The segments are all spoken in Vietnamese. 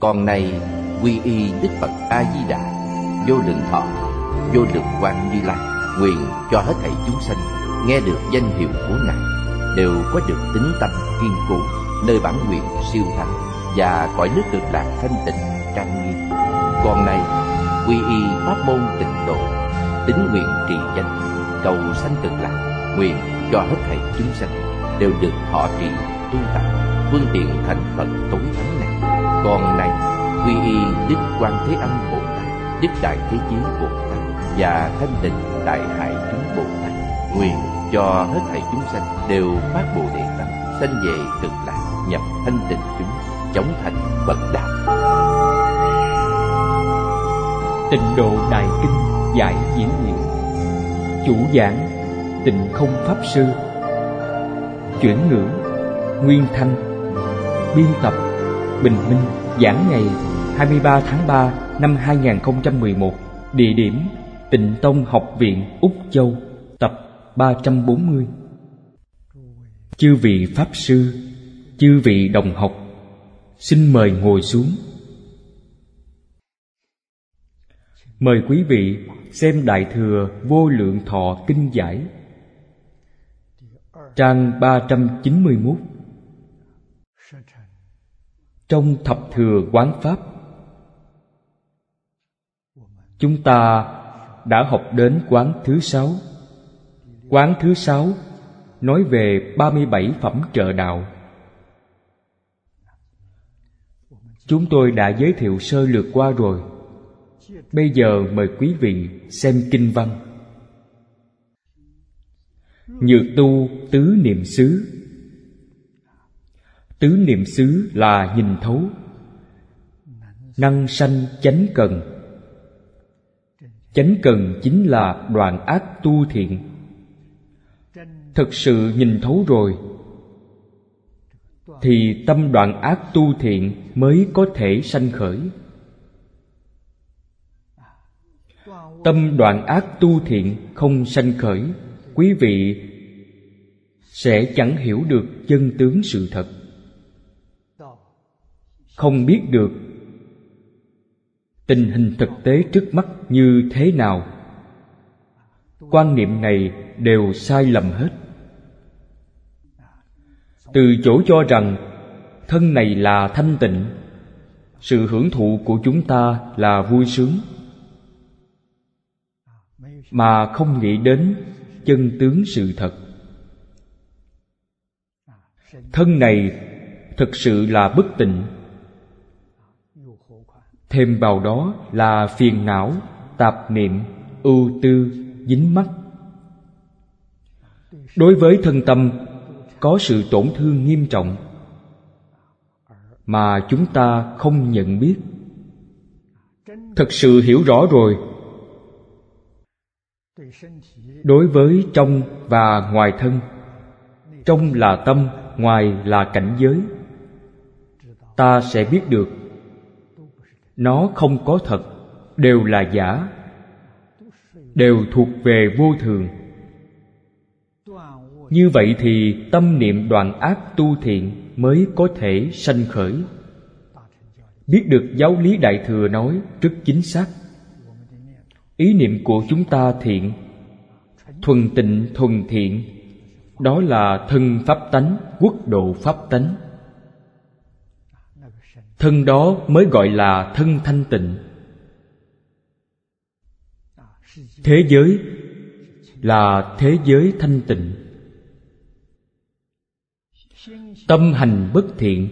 Còn này quy y Đức Phật A-di Đà Vô lượng thọ, Vô lượng quan Như Lai, Nguyện cho hết thảy chúng sanh Nghe được danh hiệu của Ngài, Đều có được tính tâm kiên cố, Nơi bản nguyện siêu thắng Và cõi nước cực lạc thanh tịnh, trang nghiêm. Còn này quy y pháp môn tịnh độ, Tính nguyện trì danh, Cầu sanh cực lạc, Nguyện cho hết thảy chúng sanh Đều được thọ trì tu tập phương tiện thành Phật tối thắng này. Còn này, quy y Đức Quan Thế Âm Bồ Tát, Đức Đại Thế Chí Bồ Tát và Thanh Tịnh Đại Hải chúng Bồ Tát, nguyện cho hết thảy chúng sanh đều phát Bồ Đề tâm, sanh về cực lạc, nhập thanh tịnh chúng, chống thành bậc đạo. Tịnh độ Đại Kinh giải diễn nghĩa Chủ giảng Tịnh không Pháp Sư Chuyển ngữ Nguyên Thanh Biên tập Bình Minh Giảng ngày 23 tháng 3 năm 2011 Địa điểm Tịnh Tông Học viện Úc Châu, Tập 340 Chư vị Pháp Sư, Chư vị đồng học, Xin mời ngồi xuống. Mời quý vị xem Đại Thừa Vô Lượng Thọ Kinh Giải, Trang 391 trong Thập Thừa Quán Pháp. Chúng ta đã học đến quán thứ sáu. Quán thứ sáu nói về 37 phẩm trợ đạo. Chúng tôi đã giới thiệu sơ lược qua rồi. Bây giờ mời quý vị xem kinh văn. Nhược tu tứ niệm xứ. Tứ niệm xứ là nhìn thấu. Năng sanh chánh cần. Chánh cần chính là đoạn ác tu thiện. Thực sự nhìn thấu rồi, Thì tâm đoạn ác tu thiện mới có thể sanh khởi. Tâm đoạn ác tu thiện không sanh khởi, Quý vị sẽ chẳng hiểu được chân tướng sự thật. Không biết được. Tình hình thực tế trước mắt như thế nào? Quan niệm này đều sai lầm hết. Từ chỗ cho rằng, thân này là thanh tịnh, sự hưởng thụ của chúng ta là vui sướng. Mà không nghĩ đến chân tướng sự thật. Thân này thực sự là bất tịnh thêm vào đó là phiền não, tạp niệm, ưu tư, dính mắc đối với thân tâm, có sự tổn thương nghiêm trọng mà chúng ta không nhận biết. Thật sự hiểu rõ rồi. Đối với trong và ngoài thân, trong là tâm, ngoài là cảnh giới, ta sẽ biết được nó không có thật, đều là giả, đều thuộc về vô thường. Như vậy thì tâm niệm đoạn ác tu thiện mới có thể sanh khởi. Biết được giáo lý đại thừa nói rất chính xác. Ý niệm của chúng ta thiện, thuần tịnh thuần thiện, đó là thân pháp tánh, quốc độ pháp tánh thân đó mới gọi là thân thanh tịnh. Thế giới là thế giới thanh tịnh. Tâm hành bất thiện,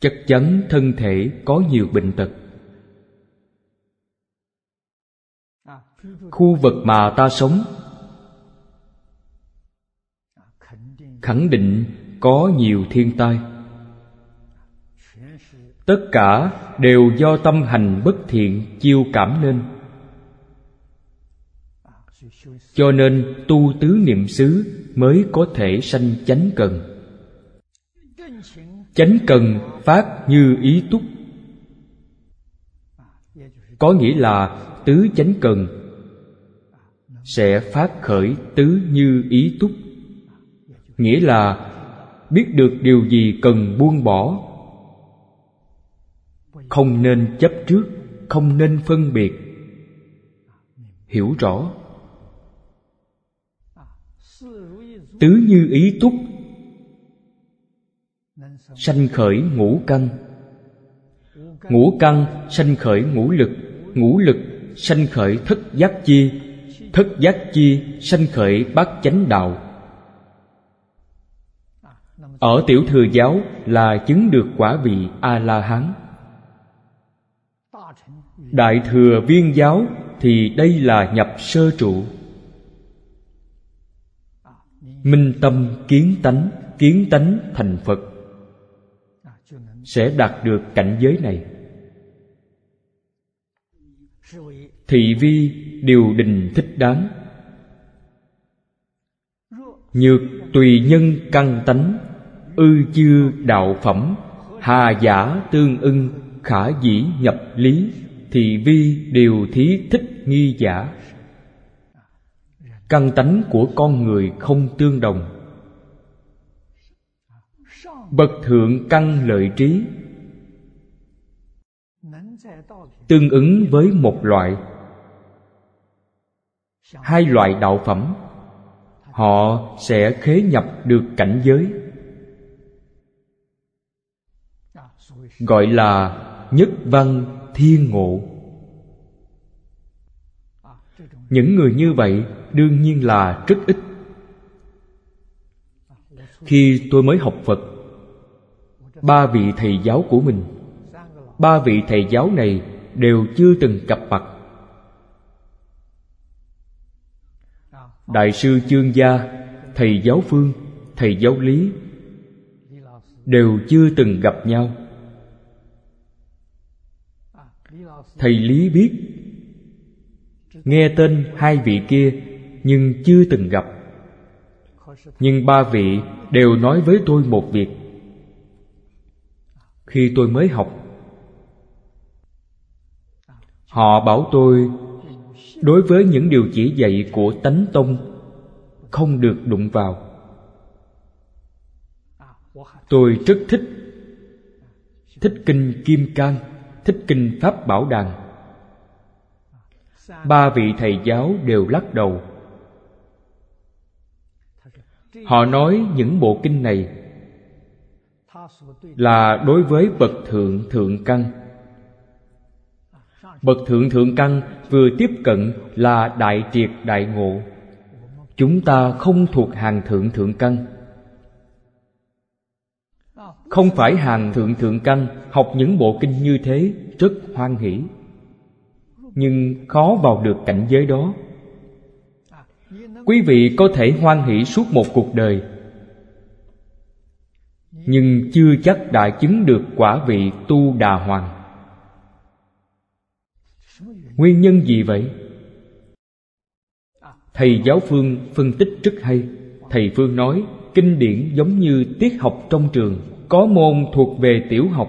chắc chắn thân thể có nhiều bệnh tật. Khu vực mà ta sống khẳng định có nhiều thiên tai tất cả đều do tâm hành bất thiện chiêu cảm nên cho nên tu tứ niệm xứ mới có thể sanh chánh cần. Chánh cần phát như ý túc. Có nghĩa là tứ chánh cần sẽ phát khởi tứ như ý túc. Nghĩa là biết được điều gì cần buông bỏ không nên chấp trước, không nên phân biệt. Hiểu rõ. Tứ như ý túc. Sanh khởi ngũ căn. Ngũ căn sanh khởi ngũ lực. Ngũ lực sanh khởi thất giác chi. Thất giác chi sanh khởi bát chánh đạo. Ở tiểu thừa giáo là chứng được quả vị a la hán đại thừa viên giáo thì đây là nhập sơ trụ. Minh tâm kiến tánh kiến tánh thành phật. Sẽ đạt được cảnh giới này. Thị vi điều đình thích đáng. Nhược tùy nhân căn tánh, ư chư đạo phẩm, hà giả tương ưng, khả dĩ nhập lý thì vi đều thí thích nghi giả. Căn tánh của con người không tương đồng. Bậc thượng căn lợi trí. Tương ứng với một loại. Hai loại đạo phẩm. Họ sẽ khế nhập được cảnh giới. Gọi là nhất văn thiên ngộ. Những người như vậy đương nhiên là rất ít. Khi tôi mới học phật, ba vị thầy giáo của mình, ba vị thầy giáo này đều chưa từng gặp mặt. Đại sư chương gia, thầy giáo phương, thầy giáo lý đều chưa từng gặp nhau. Thầy lý biết. Nghe tên hai vị kia, nhưng chưa từng gặp. Nhưng ba vị đều nói với tôi một việc. Khi tôi mới học, họ bảo tôi, đối với những điều chỉ dạy của tánh tông, không được đụng vào. Tôi rất thích thích kinh kim cang thích kinh pháp bảo đàn ba vị thầy giáo đều lắc đầu. Họ nói những bộ kinh này là đối với bậc thượng thượng căn. Bậc thượng thượng căn vừa tiếp cận là đại triệt đại ngộ. Chúng ta không thuộc hàng thượng thượng căn không phải hàng thượng thượng căn học những bộ kinh như thế rất hoan hỷ. Nhưng khó vào được cảnh giới đó. Quý vị có thể hoan hỷ suốt một cuộc đời. Nhưng chưa chắc đã chứng được quả vị tu đà hoàng. Nguyên nhân gì vậy? Thầy giáo phương phân tích rất hay. Thầy phương nói, kinh điển giống như tiết học trong trường có môn thuộc về tiểu học,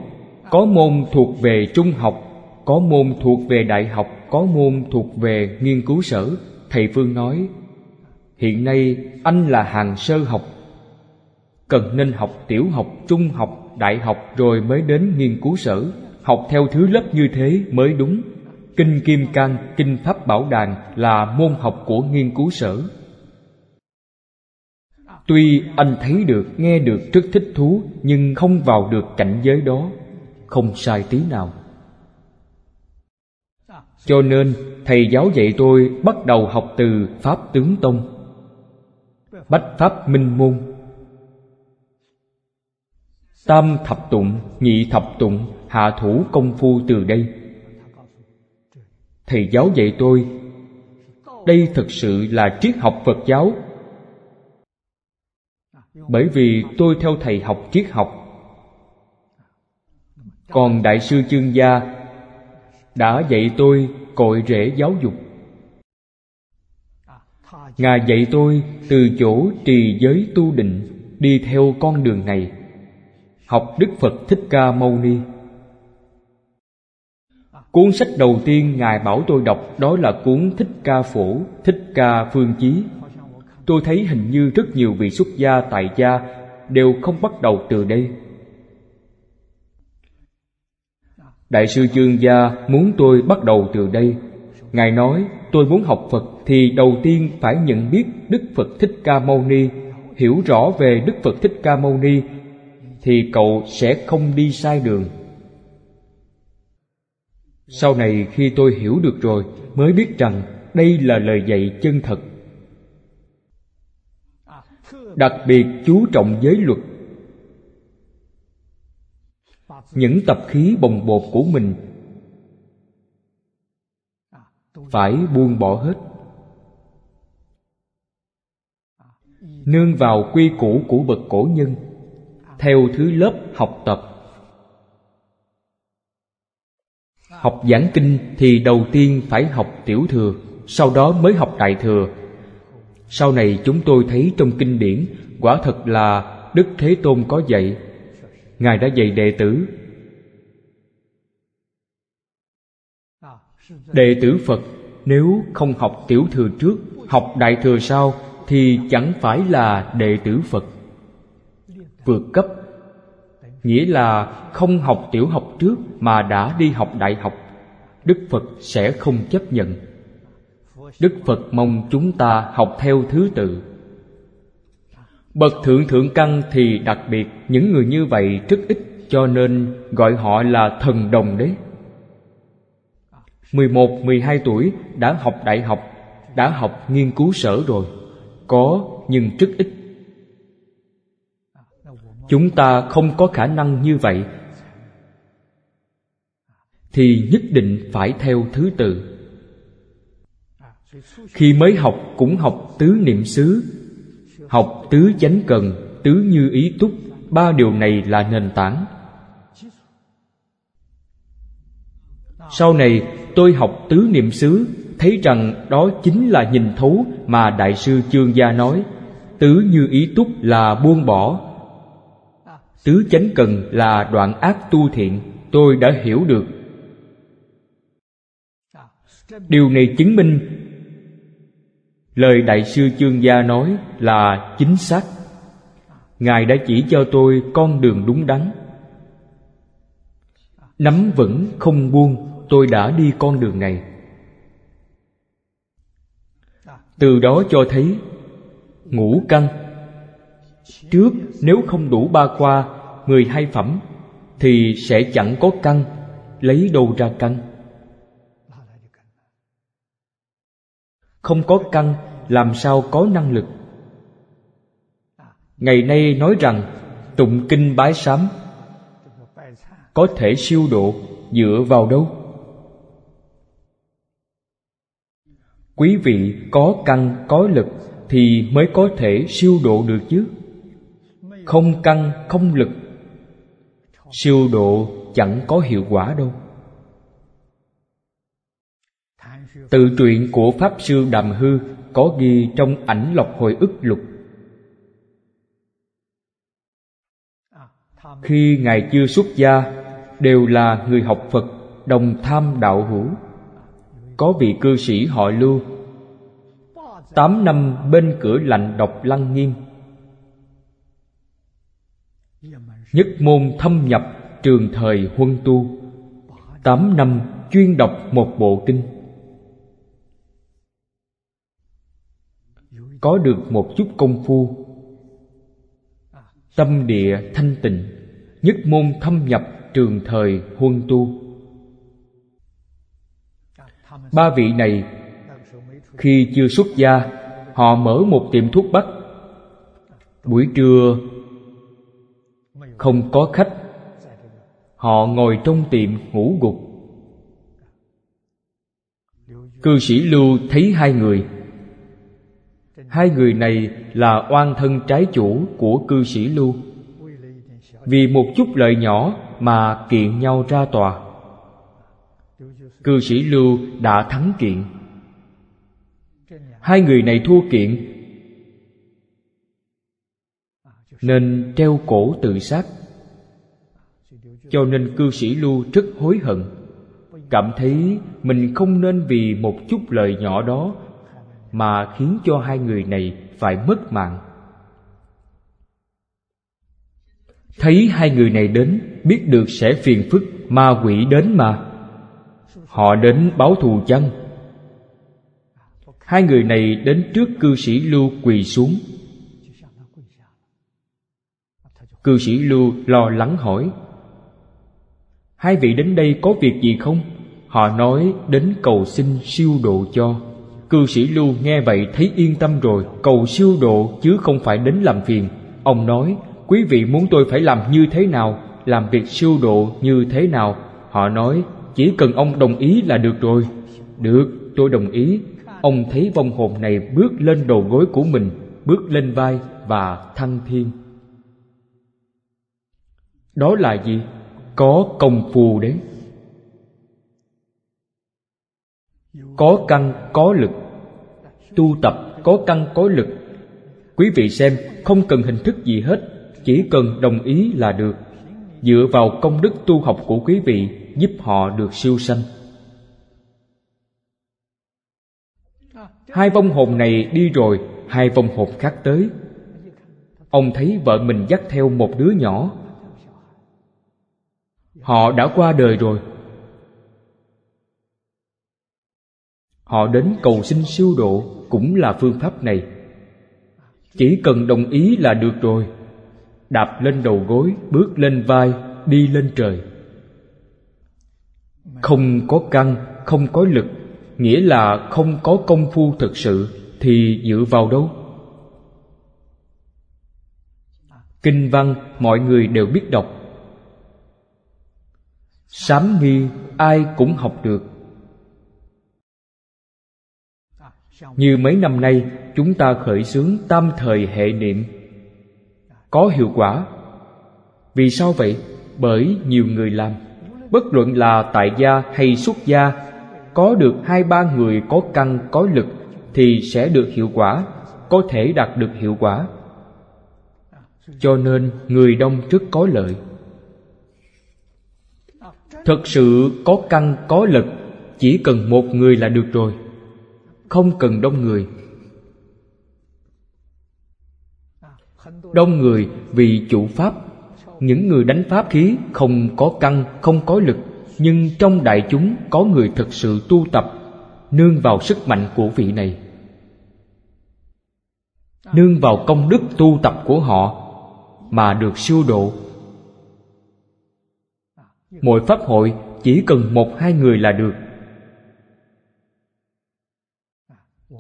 có môn thuộc về trung học, có môn thuộc về đại học, có môn thuộc về nghiên cứu sở. Thầy phương nói, hiện nay anh là hàng sơ học, cần nên học tiểu học, trung học, đại học rồi mới đến nghiên cứu sở. Học theo thứ lớp như thế mới đúng. Kinh kim cang, kinh pháp bảo đàn là môn học của nghiên cứu sở tuy anh thấy được, nghe được rất thích thú, nhưng không vào được cảnh giới đó. Không sai tí nào. Cho nên, thầy giáo dạy tôi bắt đầu học từ pháp tướng tông. Bách pháp minh môn. Tam thập tụng, nhị thập tụng, hạ thủ công phu từ đây. Thầy giáo dạy tôi, đây thực sự là triết học phật giáo bởi vì tôi theo thầy học triết học. Còn đại sư chương gia đã dạy tôi cội rễ giáo dục. Ngài dạy tôi từ chỗ trì giới tu định đi theo con đường này. Học đức phật thích ca mâu ni. Cuốn sách đầu tiên ngài bảo tôi đọc đó là cuốn thích ca phổ, thích ca phương chí tôi thấy hình như rất nhiều vị xuất gia tại gia đều không bắt đầu từ đây. Đại sư chương gia muốn tôi bắt đầu từ đây. Ngài nói, tôi muốn học Phật Thì đầu tiên phải nhận biết Đức Phật Thích Ca Mâu Ni, Hiểu rõ về Đức Phật Thích Ca Mâu Ni, Thì cậu sẽ không đi sai đường. Sau này khi tôi hiểu được rồi, Mới biết rằng đây là lời dạy chân thật. Đặc biệt chú trọng giới luật. Những tập khí bồng bột của mình phải buông bỏ hết. Nương vào quy củ của bậc cổ nhân, theo thứ lớp học tập. Học giảng kinh thì đầu tiên phải học tiểu thừa, sau đó mới học đại thừa sau này chúng tôi thấy trong kinh điển, quả thật là đức thế tôn có dạy. Ngài đã dạy đệ tử. Đệ tử phật, nếu không học tiểu thừa trước, học đại thừa sau, thì chẳng phải là đệ tử phật. Vượt cấp, nghĩa là không học tiểu học trước mà đã đi học đại học. Đức phật sẽ không chấp nhận đức phật mong chúng ta học theo thứ tự bậc thượng thượng căn thì đặc biệt những người như vậy rất ít cho nên gọi họ là thần đồng đấy 11, 12 tuổi đã học đại học, đã học nghiên cứu sở rồi. Có nhưng rất ít. Chúng ta không có khả năng như vậy thì nhất định phải theo thứ tự. Khi mới học cũng học tứ niệm xứ, học tứ chánh cần, tứ như ý túc, ba điều này là nền tảng. Sau này tôi học tứ niệm xứ thấy rằng đó chính là nhìn thấu mà đại sư chương gia nói tứ như ý túc là buông bỏ tứ chánh cần là đoạn ác tu thiện tôi đã hiểu được điều này chứng minh lời đại sư chương gia nói là chính xác. Ngài đã chỉ cho tôi con đường đúng đắn. Nắm vững không buông, tôi đã đi con đường này. Từ đó cho thấy, ngũ căn. Trước, nếu không đủ ba qua mười hai phẩm, thì sẽ chẳng có căn, lấy đâu ra căn. Không có căn làm sao có năng lực? Ngày nay nói rằng, tụng kinh bái sám, có thể siêu độ dựa vào đâu? Quý vị có căn có lực thì mới có thể siêu độ được chứ. Không căn không lực, siêu độ chẳng có hiệu quả đâu. Tự truyện của pháp sư đàm hư có ghi trong ảnh lọc hồi ức lục. Khi ngài chưa xuất gia đều là người học phật, đồng tham đạo hữu, có vị cư sĩ họ lưu. Tám năm bên cửa lạnh đọc lăng nghiêm. Nhất môn thâm nhập trường thời huân tu. Tám năm chuyên đọc một bộ kinh. Có được một chút công phu. Tâm địa thanh tịnh, nhất môn thâm nhập trường thời huân tu. Ba vị này, khi chưa xuất gia, họ mở một tiệm thuốc bắc. Buổi trưa, không có khách, họ ngồi trong tiệm ngủ gục. Cư sĩ lưu thấy hai người hai người này là oan thân trái chủ của cư sĩ lưu vì một chút lợi nhỏ mà kiện nhau ra tòa. Cư sĩ lưu đã thắng kiện. Hai người này thua kiện. Nên treo cổ tự sát. Cho nên cư sĩ lưu rất hối hận. Cảm thấy mình không nên vì một chút lời nhỏ đó mà khiến cho hai người này phải mất mạng. Thấy hai người này đến, biết được sẽ phiền phức, ma quỷ đến mà. Họ đến báo thù chăng? Hai người này đến trước cư sĩ lưu quỳ xuống. Cư sĩ lưu lo lắng hỏi, hai vị đến đây có việc gì không? Họ nói đến cầu xin siêu độ cho cư sĩ lưu nghe vậy thấy yên tâm rồi, cầu siêu độ chứ không phải đến làm phiền. Ông nói, quý vị muốn tôi phải làm như thế nào? Làm việc siêu độ như thế nào? Họ nói, chỉ cần ông đồng ý là được rồi. Được, tôi đồng ý. Ông thấy vong hồn này bước lên đầu gối của mình, bước lên vai và thăng thiên. Đó là gì? Có công phu đấy. Có căn, có lực. Tu tập, có căn, có lực. Quý vị xem, không cần hình thức gì hết. Chỉ cần đồng ý là được. Dựa vào công đức tu học của quý vị, giúp họ được siêu sanh. Hai vong hồn này đi rồi, hai vong hồn khác tới. Ông thấy vợ mình dắt theo một đứa nhỏ. Họ đã qua đời rồi. Họ đến cầu xin siêu độ cũng là phương pháp này. Chỉ cần đồng ý là được rồi. Đạp lên đầu gối, bước lên vai, đi lên trời. Không có căn không có lực, nghĩa là không có công phu thực sự thì dựa vào đâu? Kinh văn mọi người đều biết đọc. Sám nghi ai cũng học được. Như mấy năm nay, chúng ta khởi xướng tam thời hệ niệm. Có hiệu quả. Vì sao vậy? Bởi nhiều người làm. Bất luận là tại gia hay xuất gia, có được hai ba người có căn, có lực, thì sẽ được hiệu quả, có thể đạt được hiệu quả. Cho nên, người đông rất có lợi. Thật sự có căn, có lực, chỉ cần một người là được rồi không cần đông người. Đông người vì chủ pháp. Những người đánh pháp khí không có căn, không có lực, nhưng trong đại chúng có người thực sự tu tập, nương vào sức mạnh của vị này. Nương vào công đức tu tập của họ mà được siêu độ. Mỗi pháp hội chỉ cần một hai người là được.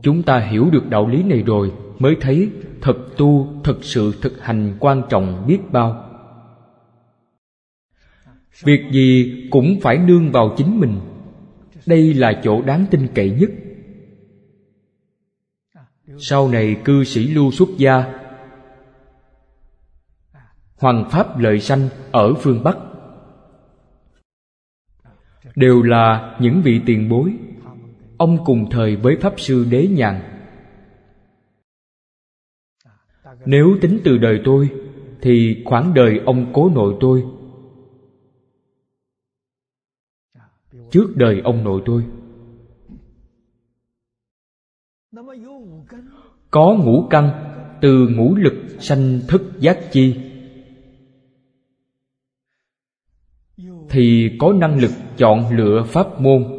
Chúng ta hiểu được đạo lý này rồi, mới thấy thật tu, thật sự thực hành quan trọng biết bao. Việc gì cũng phải nương vào chính mình. Đây là chỗ đáng tin cậy nhất. Sau này cư sĩ lưu xuất gia, hoàng pháp lợi sanh ở phương bắc, đều là những vị tiền bối ông cùng thời với pháp sư đế nhàn nếu tính từ đời tôi, thì khoảng đời ông cố nội tôi. Trước đời ông nội tôi. Có ngũ căn, từ ngũ lực sanh thức giác chi. Thì có năng lực chọn lựa pháp môn.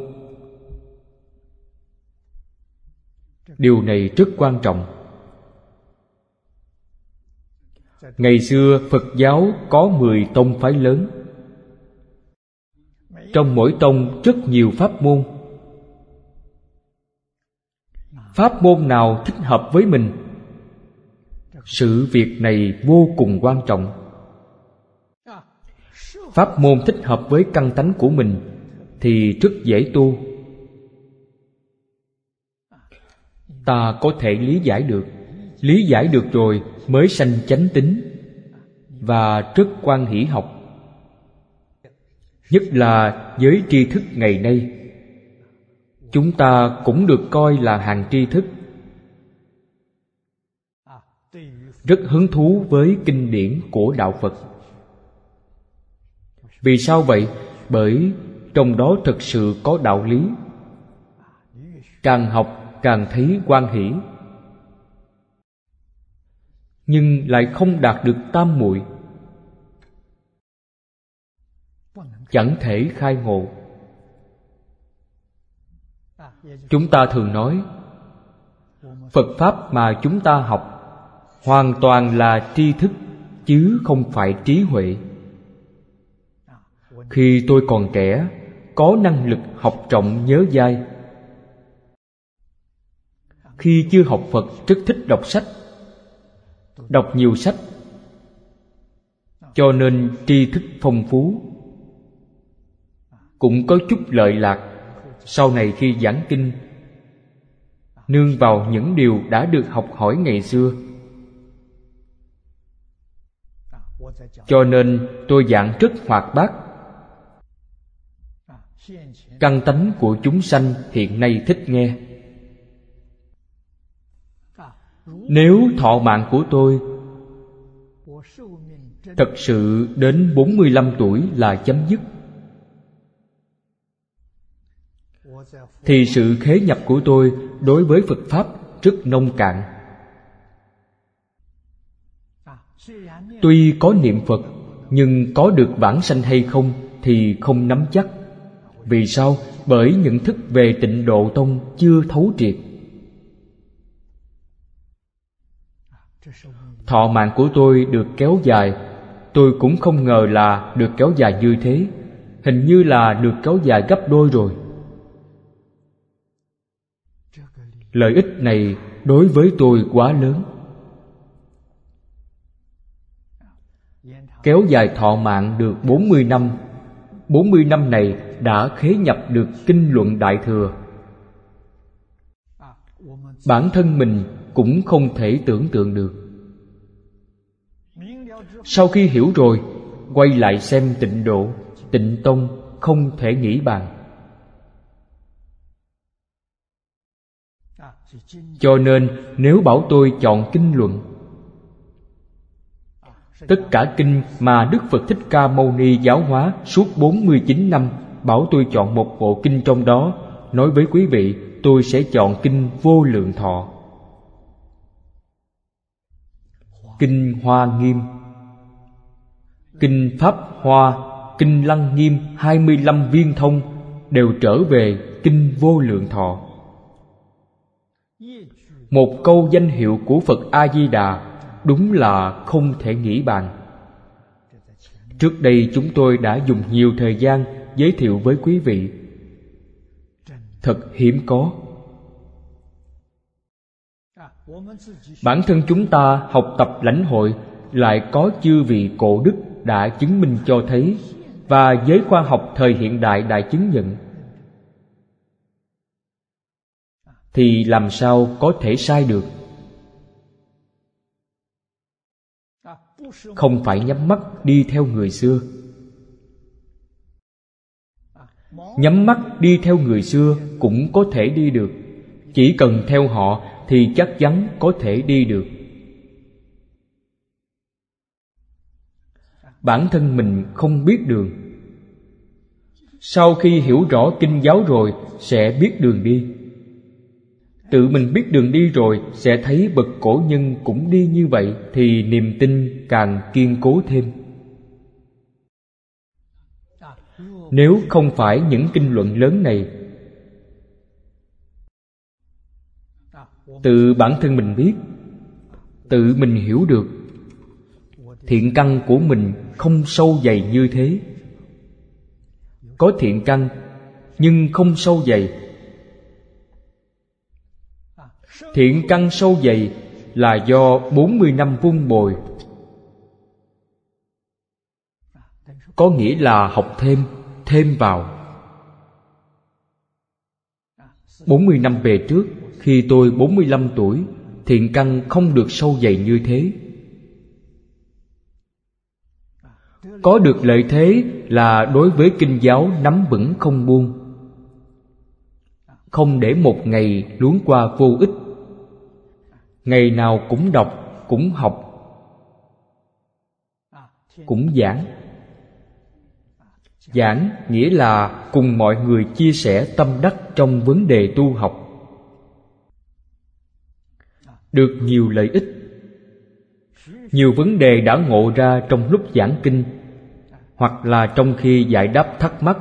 Điều này rất quan trọng. Ngày xưa, phật giáo có mười tông phái lớn. Trong mỗi tông rất nhiều pháp môn. Pháp môn nào thích hợp với mình? Sự việc này vô cùng quan trọng. Pháp môn thích hợp với căn tánh của mình thì rất dễ tu. Ta có thể lý giải được. Lý giải được rồi mới sanh chánh tính và rất quan hỷ học. Nhất là với tri thức ngày nay, chúng ta cũng được coi là hàng tri thức. Rất hứng thú với kinh điển của đạo phật. Vì sao vậy? Bởi trong đó thực sự có đạo lý. Càng học càng thấy quan hỷ. Nhưng lại không đạt được tam muội. Chẳng thể khai ngộ. Chúng ta thường nói, phật pháp mà chúng ta học hoàn toàn là tri thức, chứ không phải trí huệ. Khi tôi còn trẻ, có năng lực học trọng nhớ dai khi chưa học phật rất thích đọc sách, đọc nhiều sách, cho nên tri thức phong phú. Cũng có chút lợi lạc sau này khi giảng kinh. Nương vào những điều đã được học hỏi ngày xưa. Cho nên tôi giảng rất hoạt bát. Căn tánh của chúng sanh hiện nay thích nghe nếu thọ mạng của tôi thật sự đến 45 tuổi là chấm dứt thì sự khế nhập của tôi đối với Phật Pháp rất nông cạn. Tuy có niệm Phật, nhưng có được vãng sanh hay không thì không nắm chắc. Vì sao? Bởi nhận thức về tịnh độ tông chưa thấu triệt. Thọ mạng của tôi được kéo dài. Tôi cũng không ngờ là được kéo dài như thế. Hình như là được kéo dài gấp đôi rồi. Lợi ích này đối với tôi quá lớn. Kéo dài thọ mạng được 40 năm. 40 năm này đã khế nhập được kinh luận Đại Thừa. Bản thân mình cũng không thể tưởng tượng được. Sau khi hiểu rồi, Quay lại xem tịnh độ, Tịnh tông, không thể nghĩ bàn. Cho nên, nếu bảo tôi chọn kinh luận, Tất cả kinh mà Đức Phật Thích Ca Mâu Ni giáo hóa suốt 49 năm, Bảo tôi chọn một bộ kinh trong đó, Nói với quý vị, tôi sẽ chọn kinh vô lượng thọ. Kinh Hoa Nghiêm. Kinh Pháp Hoa, Kinh Lăng Nghiêm 25 viên thông Đều trở về Kinh Vô Lượng Thọ. Một câu danh hiệu của phật a di đà đúng là không thể nghĩ bàn. Trước đây chúng tôi đã dùng nhiều thời gian giới thiệu với quý vị. Thật hiếm có. Bản thân chúng ta học tập lãnh hội lại có chư vị cổ đức đã chứng minh cho thấy và giới khoa học thời hiện đại đã chứng nhận. Thì làm sao có thể sai được? Không phải nhắm mắt đi theo người xưa. Nhắm mắt đi theo người xưa cũng có thể đi được. Chỉ cần theo họ thì chắc chắn có thể đi được. Bản thân mình không biết đường. Sau khi hiểu rõ kinh giáo rồi, sẽ biết đường đi. Tự mình biết đường đi rồi, sẽ thấy bậc cổ nhân cũng đi như vậy, thì niềm tin càng kiên cố thêm. Nếu không phải những kinh luận lớn này, tự bản thân mình biết, tự mình hiểu được, thiện căn của mình không sâu dày như thế. Có thiện căn nhưng không sâu dày. Thiện căn sâu dày là do 40 năm vun bồi. Có nghĩa là học thêm, thêm vào. 40 năm về trước Khi tôi 45 tuổi Thiện căn không được sâu dày như thế. Có được lợi thế là đối với kinh giáo nắm vững không buông. Không để một ngày luống qua vô ích. Ngày nào cũng đọc, cũng học, cũng giảng. Giảng nghĩa là cùng mọi người chia sẻ tâm đắc trong vấn đề tu học. Được nhiều lợi ích. Nhiều vấn đề đã ngộ ra trong lúc giảng kinh hoặc là trong khi giải đáp thắc mắc.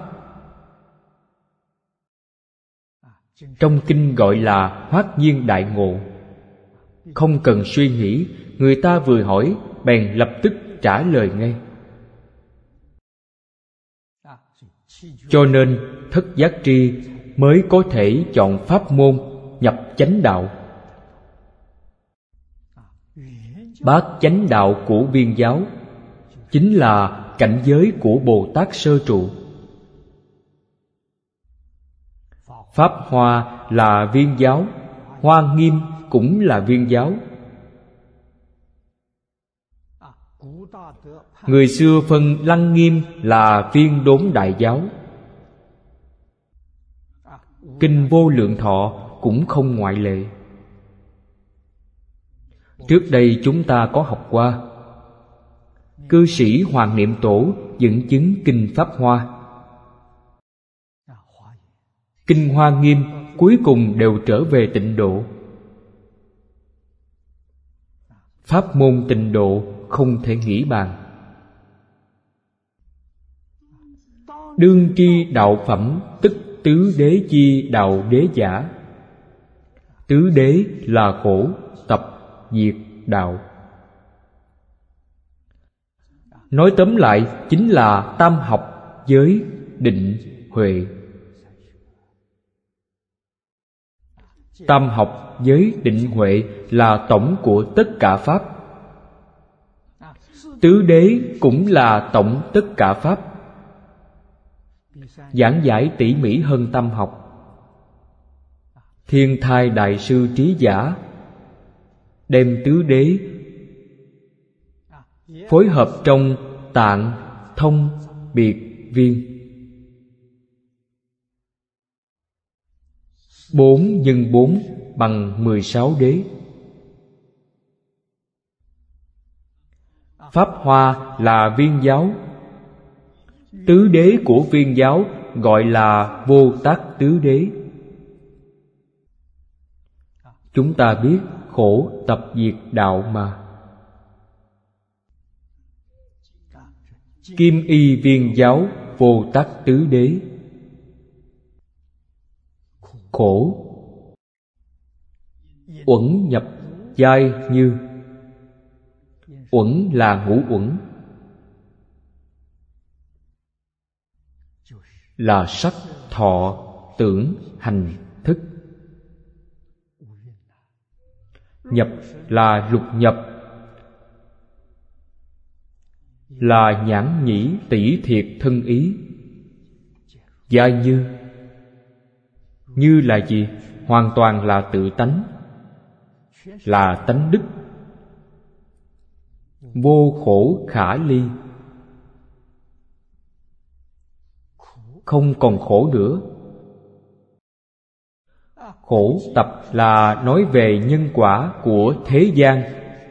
Trong kinh gọi là hoát nhiên đại ngộ, không cần suy nghĩ, người ta vừa hỏi, bèn lập tức trả lời ngay. Cho nên, thất giác tri mới có thể chọn pháp môn nhập chánh đạo. Bát chánh đạo của viên giáo chính là cảnh giới của bồ tát sơ trụ. Pháp hoa là viên giáo, hoa nghiêm cũng là viên giáo. Người xưa phân lăng nghiêm là viên đốn đại giáo. Kinh vô lượng thọ cũng không ngoại lệ. Trước đây chúng ta có học qua cư sĩ hoàng niệm tổ dẫn chứng kinh pháp hoa. Kinh hoa nghiêm cuối cùng đều trở về tịnh độ. Pháp môn tịnh độ không thể nghĩ bàn. Đương tri đạo phẩm tức tứ đế chi đạo đế giả. Tứ đế là khổ, tập, diệt, đạo nói tóm lại, chính là tam học giới định huệ. Tam học giới định huệ là tổng của tất cả pháp. Tứ đế cũng là tổng tất cả pháp. Giảng giải tỉ mỉ hơn tâm học. Thiên thai đại sư trí giả, đem tứ đế phối hợp trong tạng thông biệt viên. Bốn nhân bốn bằng mười sáu đế. Pháp hoa là viên giáo. Tứ đế của viên giáo gọi là vô tác tứ đế. Chúng ta biết khổ tập diệt đạo mà. Kim y viên giáo vô Tắc tứ đế. Khổ. Uẩn nhập giai như. Uẩn là ngũ uẩn. Là sắc thọ tưởng hành thức. Nhập là lục nhập là nhãn nhĩ tỷ thiệt thân ý. Gia như như là gì? Hoàn toàn là tự tánh, là tánh đức. Vô khổ khả ly. Không còn khổ nữa. Khổ tập là nói về nhân quả của thế gian.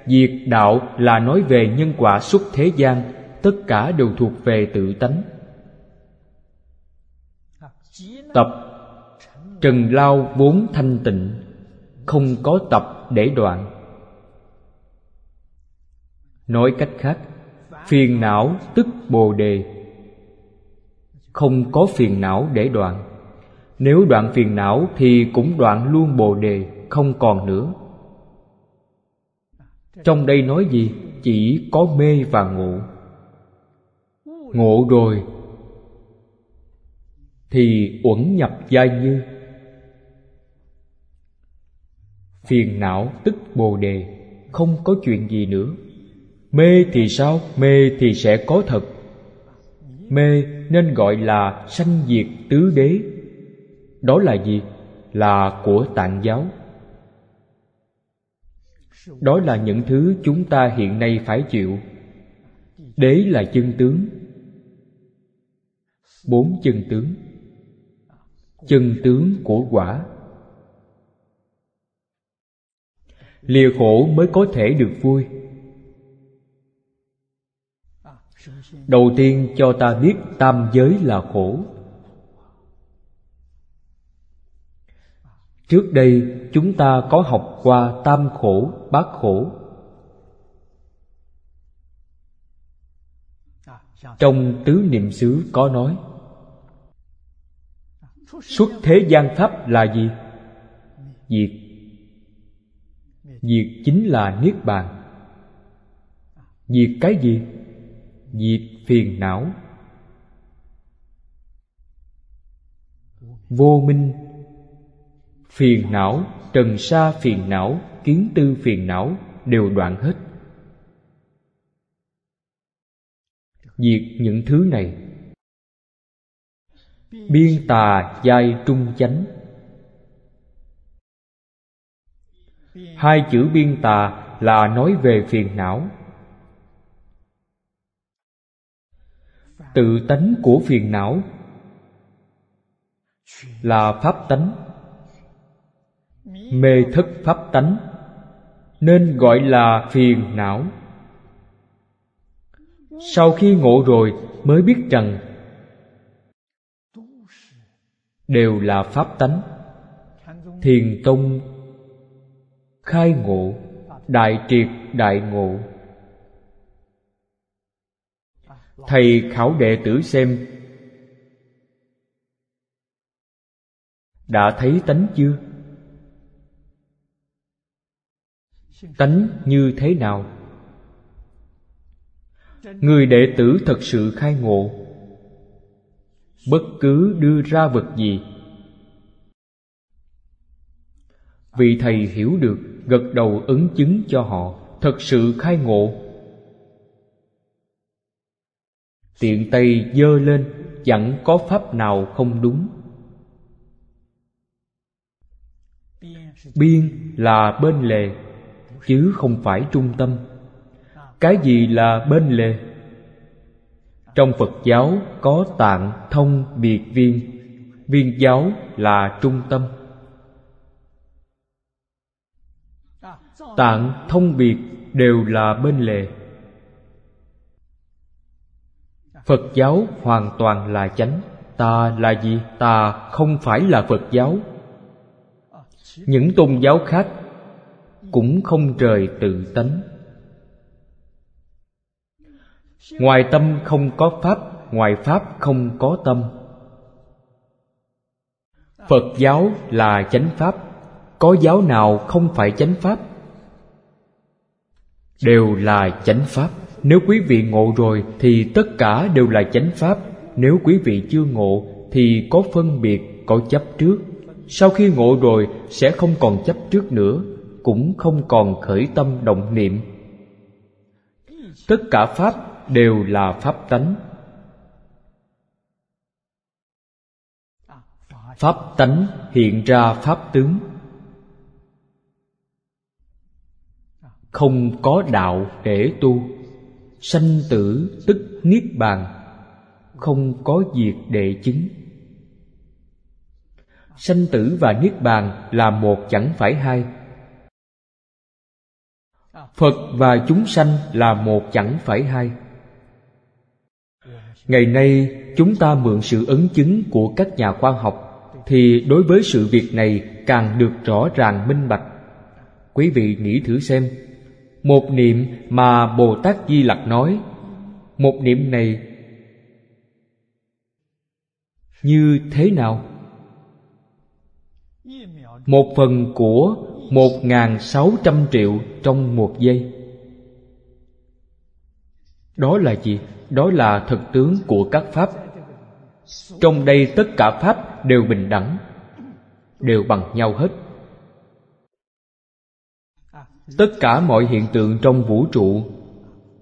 Diệt đạo là nói về nhân quả xuất thế gian tất cả đều thuộc về tự tánh. Tập trần lao vốn thanh tịnh, không có tập để đoạn. Nói cách khác, phiền não tức bồ đề. Không có phiền não để đoạn. Nếu đoạn phiền não thì cũng đoạn luôn bồ đề, không còn nữa. Trong đây nói gì? Chỉ có mê và ngộ ngộ rồi. Thì uẩn nhập giai như. Phiền não tức bồ đề, không có chuyện gì nữa. Mê thì sao? Mê thì sẽ có thật. Mê nên gọi là sanh diệt tứ đế. Đó là gì? Là của tạng giáo. Đó là những thứ chúng ta hiện nay phải chịu. Đế là chân tướng bốn chân tướng. Chân tướng của quả. Lìa khổ mới có thể được vui. Đầu tiên cho ta biết tam giới là khổ. Trước đây chúng ta có học qua tam khổ, bát khổ. Trong tứ niệm xứ có nói xuất thế gian pháp là gì? Diệt diệt chính là niết bàn. Diệt cái gì? Diệt phiền não. Vô minh. Phiền não, trần sa phiền não, kiến tư phiền não đều đoạn hết. Diệt những thứ này biên tà giai trung chánh. Hai chữ biên tà là nói về phiền não. Tự tánh của phiền não là pháp tánh. Mê thức pháp tánh nên gọi là phiền não. Sau khi ngộ rồi mới biết rằng đều là pháp tánh. Thiền tông, khai ngộ, đại triệt đại ngộ. Thầy khảo đệ tử xem, đã thấy tánh chưa? Tánh như thế nào? Người đệ tử thật sự khai ngộ bất cứ đưa ra vật gì. Vị thầy hiểu được, gật đầu ứng chứng cho họ, thật sự khai ngộ. Tiện tay giơ lên, chẳng có pháp nào không đúng. Biên là bên lề, chứ không phải trung tâm. Cái gì là bên lề? Trong phật giáo có tạng thông biệt viên. Viên giáo là trung tâm. Tạng thông biệt đều là bên lề. Phật giáo hoàn toàn là chánh. Ta là gì? Ta không phải là phật giáo. Những tôn giáo khác cũng không rời tự tánh ngoài tâm không có pháp, ngoài pháp không có tâm. Phật giáo là chánh pháp. Có giáo nào không phải chánh pháp? Đều là chánh pháp. Nếu quý vị ngộ rồi thì tất cả đều là chánh pháp. Nếu quý vị chưa ngộ thì có phân biệt, có chấp trước. Sau khi ngộ rồi sẽ không còn chấp trước nữa, cũng không còn khởi tâm động niệm. Tất cả pháp đều là pháp tánh. Pháp tánh hiện ra pháp tướng. Không có đạo để tu, sanh tử tức niết bàn, không có việc để chứng. Sanh tử và niết bàn là một chẳng phải hai. Phật và chúng sanh là một chẳng phải hai ngày nay, chúng ta mượn sự ấn chứng của các nhà khoa học, thì đối với sự việc này càng được rõ ràng minh bạch. Quý vị nghĩ thử xem. Một niệm mà bồ tát di lặc nói, một niệm này như thế nào? Một phần của một ngàn sáu trăm triệu trong một giây. Đó là gì? Đó là thực tướng của các pháp. Trong đây tất cả pháp đều bình đẳng, đều bằng nhau hết. Tất cả mọi hiện tượng trong vũ trụ,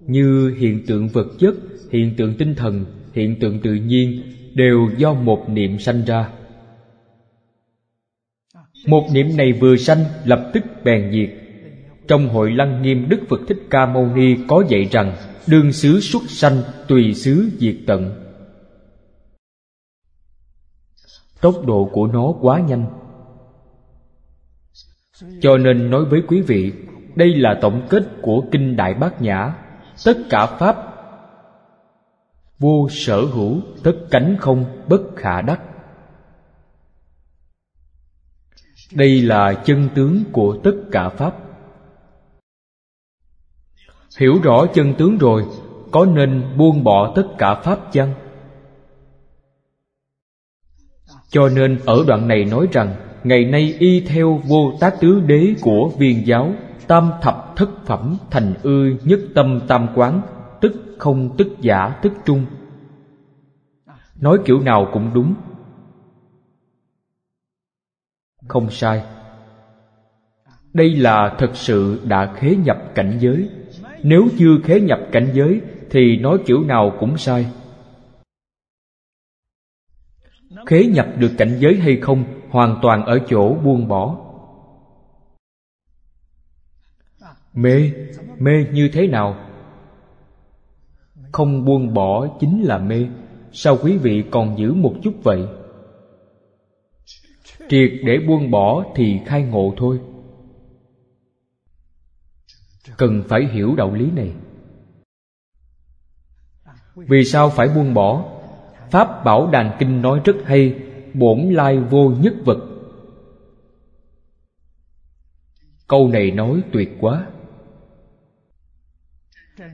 như hiện tượng vật chất, hiện tượng tinh thần, hiện tượng tự nhiên, đều do một niệm sanh ra. Một niệm này vừa sanh, lập tức bèn diệt. Trong hội lăng nghiêm đức phật thích ca mâu ni có dạy rằng đương xứ xuất sanh, tùy xứ diệt tận. Tốc độ của nó quá nhanh. Cho nên nói với quý vị, đây là tổng kết của kinh đại bát nhã. Tất cả pháp vô sở hữu, tất cánh không, bất khả đắc. Đây là chân tướng của tất cả pháp hiểu rõ chân tướng rồi, có nên buông bỏ tất cả pháp chăng? Cho nên ở đoạn này nói rằng, ngày nay y theo vô tác tứ đế của viên giáo, tam thập thất phẩm thành ư nhất tâm tam quán, tức không tức giả tức trung. Nói kiểu nào cũng đúng. Không sai. Đây là thật sự đã khế nhập cảnh giới nếu chưa khế nhập cảnh giới, thì nói kiểu nào cũng sai. Khế nhập được cảnh giới hay không, hoàn toàn ở chỗ buông bỏ. Mê mê như thế nào? Không buông bỏ chính là mê. Sao quý vị còn giữ một chút vậy? Triệt để buông bỏ thì khai ngộ thôi cần phải hiểu đạo lý này. Vì sao phải buông bỏ? Pháp bảo đàn kinh nói rất hay, bổn lai vô nhất vật. Câu này nói tuyệt quá.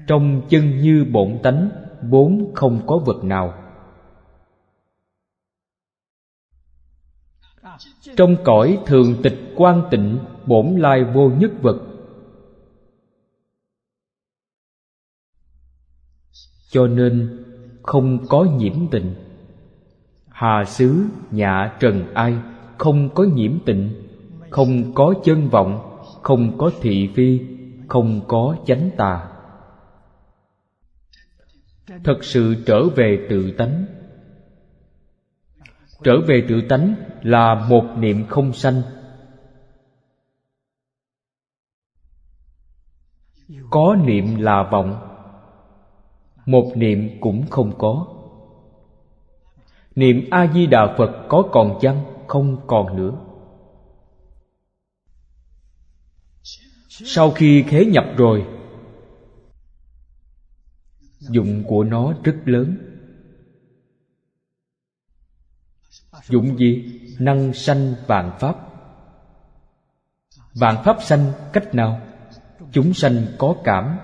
Trong chân như bổn tánh, vốn không có vật nào. Trong cõi thường tịch quan tịnh, bổn lai vô nhất vật. Cho nên không có nhiễm tịnh hà xứ nhạ trần ai, không có nhiễm tịnh không có chân vọng, không có thị phi, không có chánh tà. Thật sự trở về tự tánh. Trở về tự tánh là một niệm không sanh. Có niệm là vọng một niệm cũng không có. Niệm a di đà phật có còn chăng? Không còn nữa. Sau khi khế nhập rồi, dụng của nó rất lớn. Dụng gì? Năng sanh vạn pháp. Vạn pháp sanh cách nào? Chúng sanh có cảm.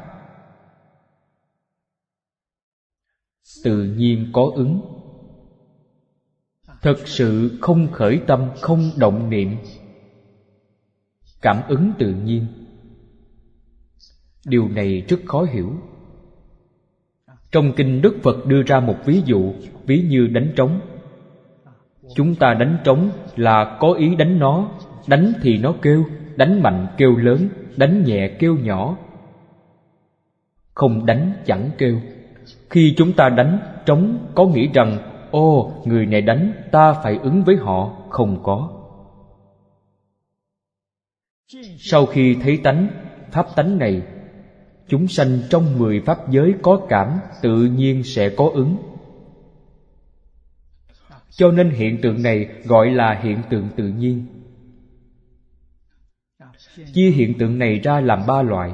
Tự nhiên có ứng. Thật sự không khởi tâm, không động niệm. Cảm ứng tự nhiên. Điều này rất khó hiểu. Trong kinh đức phật đưa ra một ví dụ, ví như đánh trống. Chúng ta đánh trống là có ý đánh nó. Đánh thì nó kêu, đánh mạnh kêu lớn, đánh nhẹ kêu nhỏ. Không đánh chẳng kêu khi chúng ta đánh, trống có nghĩ rằng, ô, người này đánh, ta phải ứng với họ. Không có. Sau khi thấy tánh, pháp tánh này, chúng sanh trong mười pháp giới có cảm, tự nhiên sẽ có ứng. Cho nên hiện tượng này gọi là hiện tượng tự nhiên. Chia hiện tượng này ra làm ba loại.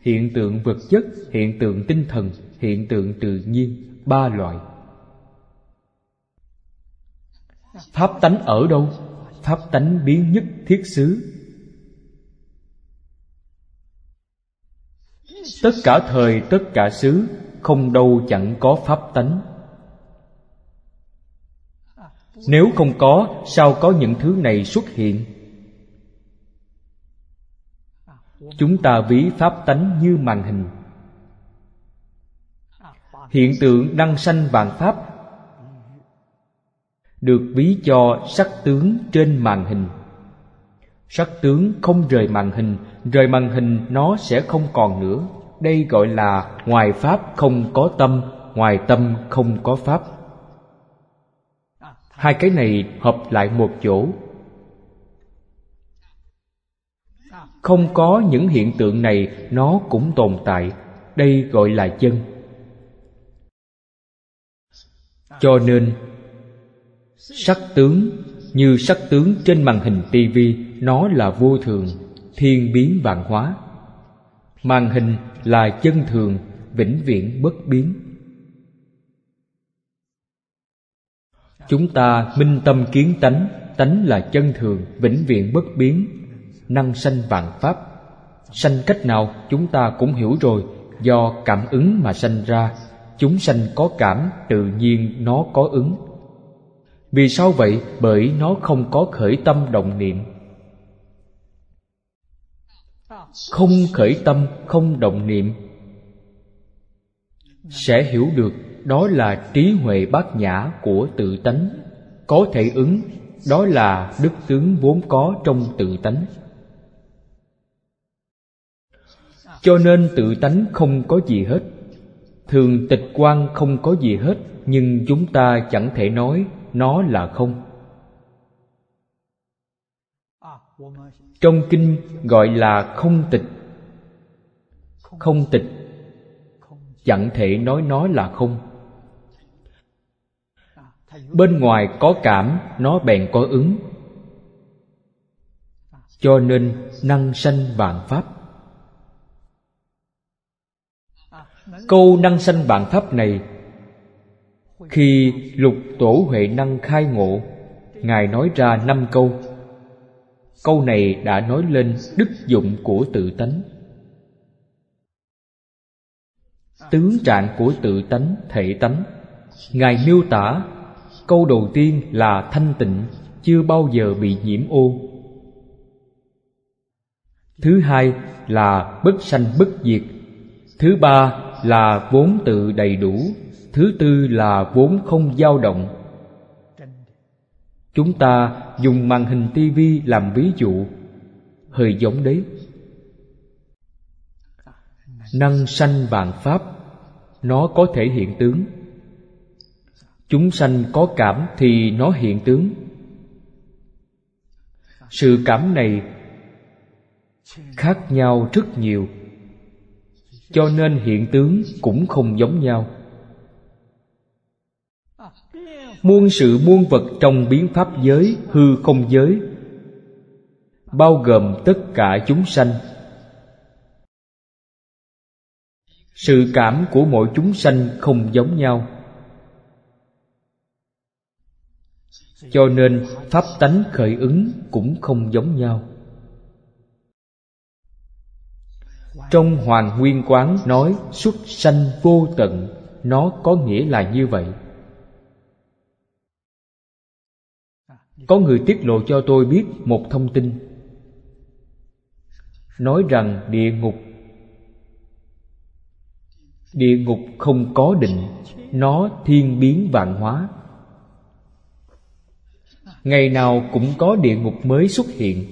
Hiện tượng vật chất, hiện tượng tinh thần hiện tượng tự nhiên, ba loại. Pháp tánh ở đâu? Pháp tánh biến nhất thiết xứ. Tất cả thời, tất cả xứ, không đâu chẳng có pháp tánh. Nếu không có, sao có những thứ này xuất hiện? Chúng ta ví pháp tánh như màn hình hiện tượng đăng sanh vạn pháp, được ví cho sắc tướng trên màn hình. Sắc tướng không rời màn hình, rời màn hình nó sẽ không còn nữa. Đây gọi là ngoài pháp không có tâm, ngoài tâm không có pháp. Hai cái này hợp lại một chỗ. Không có những hiện tượng này, nó cũng tồn tại. Đây gọi là chân. Cho nên, sắc tướng như sắc tướng trên màn hình tivi nó là vô thường, thiên biến vạn hóa. Màn hình là chân thường, vĩnh viễn bất biến. Chúng ta minh tâm kiến tánh tánh là chân thường, vĩnh viễn bất biến. Năng sanh vạn pháp. Sanh cách nào chúng ta cũng hiểu rồi, do cảm ứng mà sanh ra chúng sanh có cảm, tự nhiên nó có ứng. Vì sao vậy? Bởi nó không có khởi tâm động niệm. Không khởi tâm, không động niệm. Sẽ hiểu được, đó là trí huệ bát nhã của tự tánh. Có thể ứng, đó là đức tướng vốn có trong tự tánh. Cho nên tự tánh không có gì hết thường tịch quan không có gì hết, nhưng chúng ta chẳng thể nói nó là không. Trong kinh gọi là không tịch. Không tịch chẳng thể nói nó là không. Bên ngoài có cảm, nó bèn có ứng. Cho nên năng sanh vạn pháp. Câu năng sanh vạn pháp này, khi lục tổ huệ năng khai ngộ, ngài nói ra năm câu. Câu này đã nói lên đức dụng của tự tánh. Tướng trạng của tự tánh, thể tánh. Ngài miêu tả, câu đầu tiên là thanh tịnh, chưa bao giờ bị nhiễm ô. Thứ hai là bất sanh bất diệt. Thứ ba là vốn tự đầy đủ, thứ tư là vốn không dao động. Chúng ta dùng màn hình tivi làm ví dụ, hơi giống đấy. Năng sanh vạn pháp, nó có thể hiện tướng. Chúng sanh có cảm thì nó hiện tướng. Sự cảm này khác nhau rất nhiều cho nên hiện tướng cũng không giống nhau. Muôn sự muôn vật trong biến pháp giới, hư không giới, bao gồm tất cả chúng sanh. Sự cảm của mỗi chúng sanh không giống nhau. Cho nên pháp tánh khởi ứng cũng không giống nhau. Trong hoàng nguyên quán nói, xuất sanh vô tận. Nó có nghĩa là như vậy. Có người tiết lộ cho tôi biết một thông tin. Nói rằng địa ngục địa ngục không có định, nó thiên biến vạn hóa. Ngày nào cũng có địa ngục mới xuất hiện.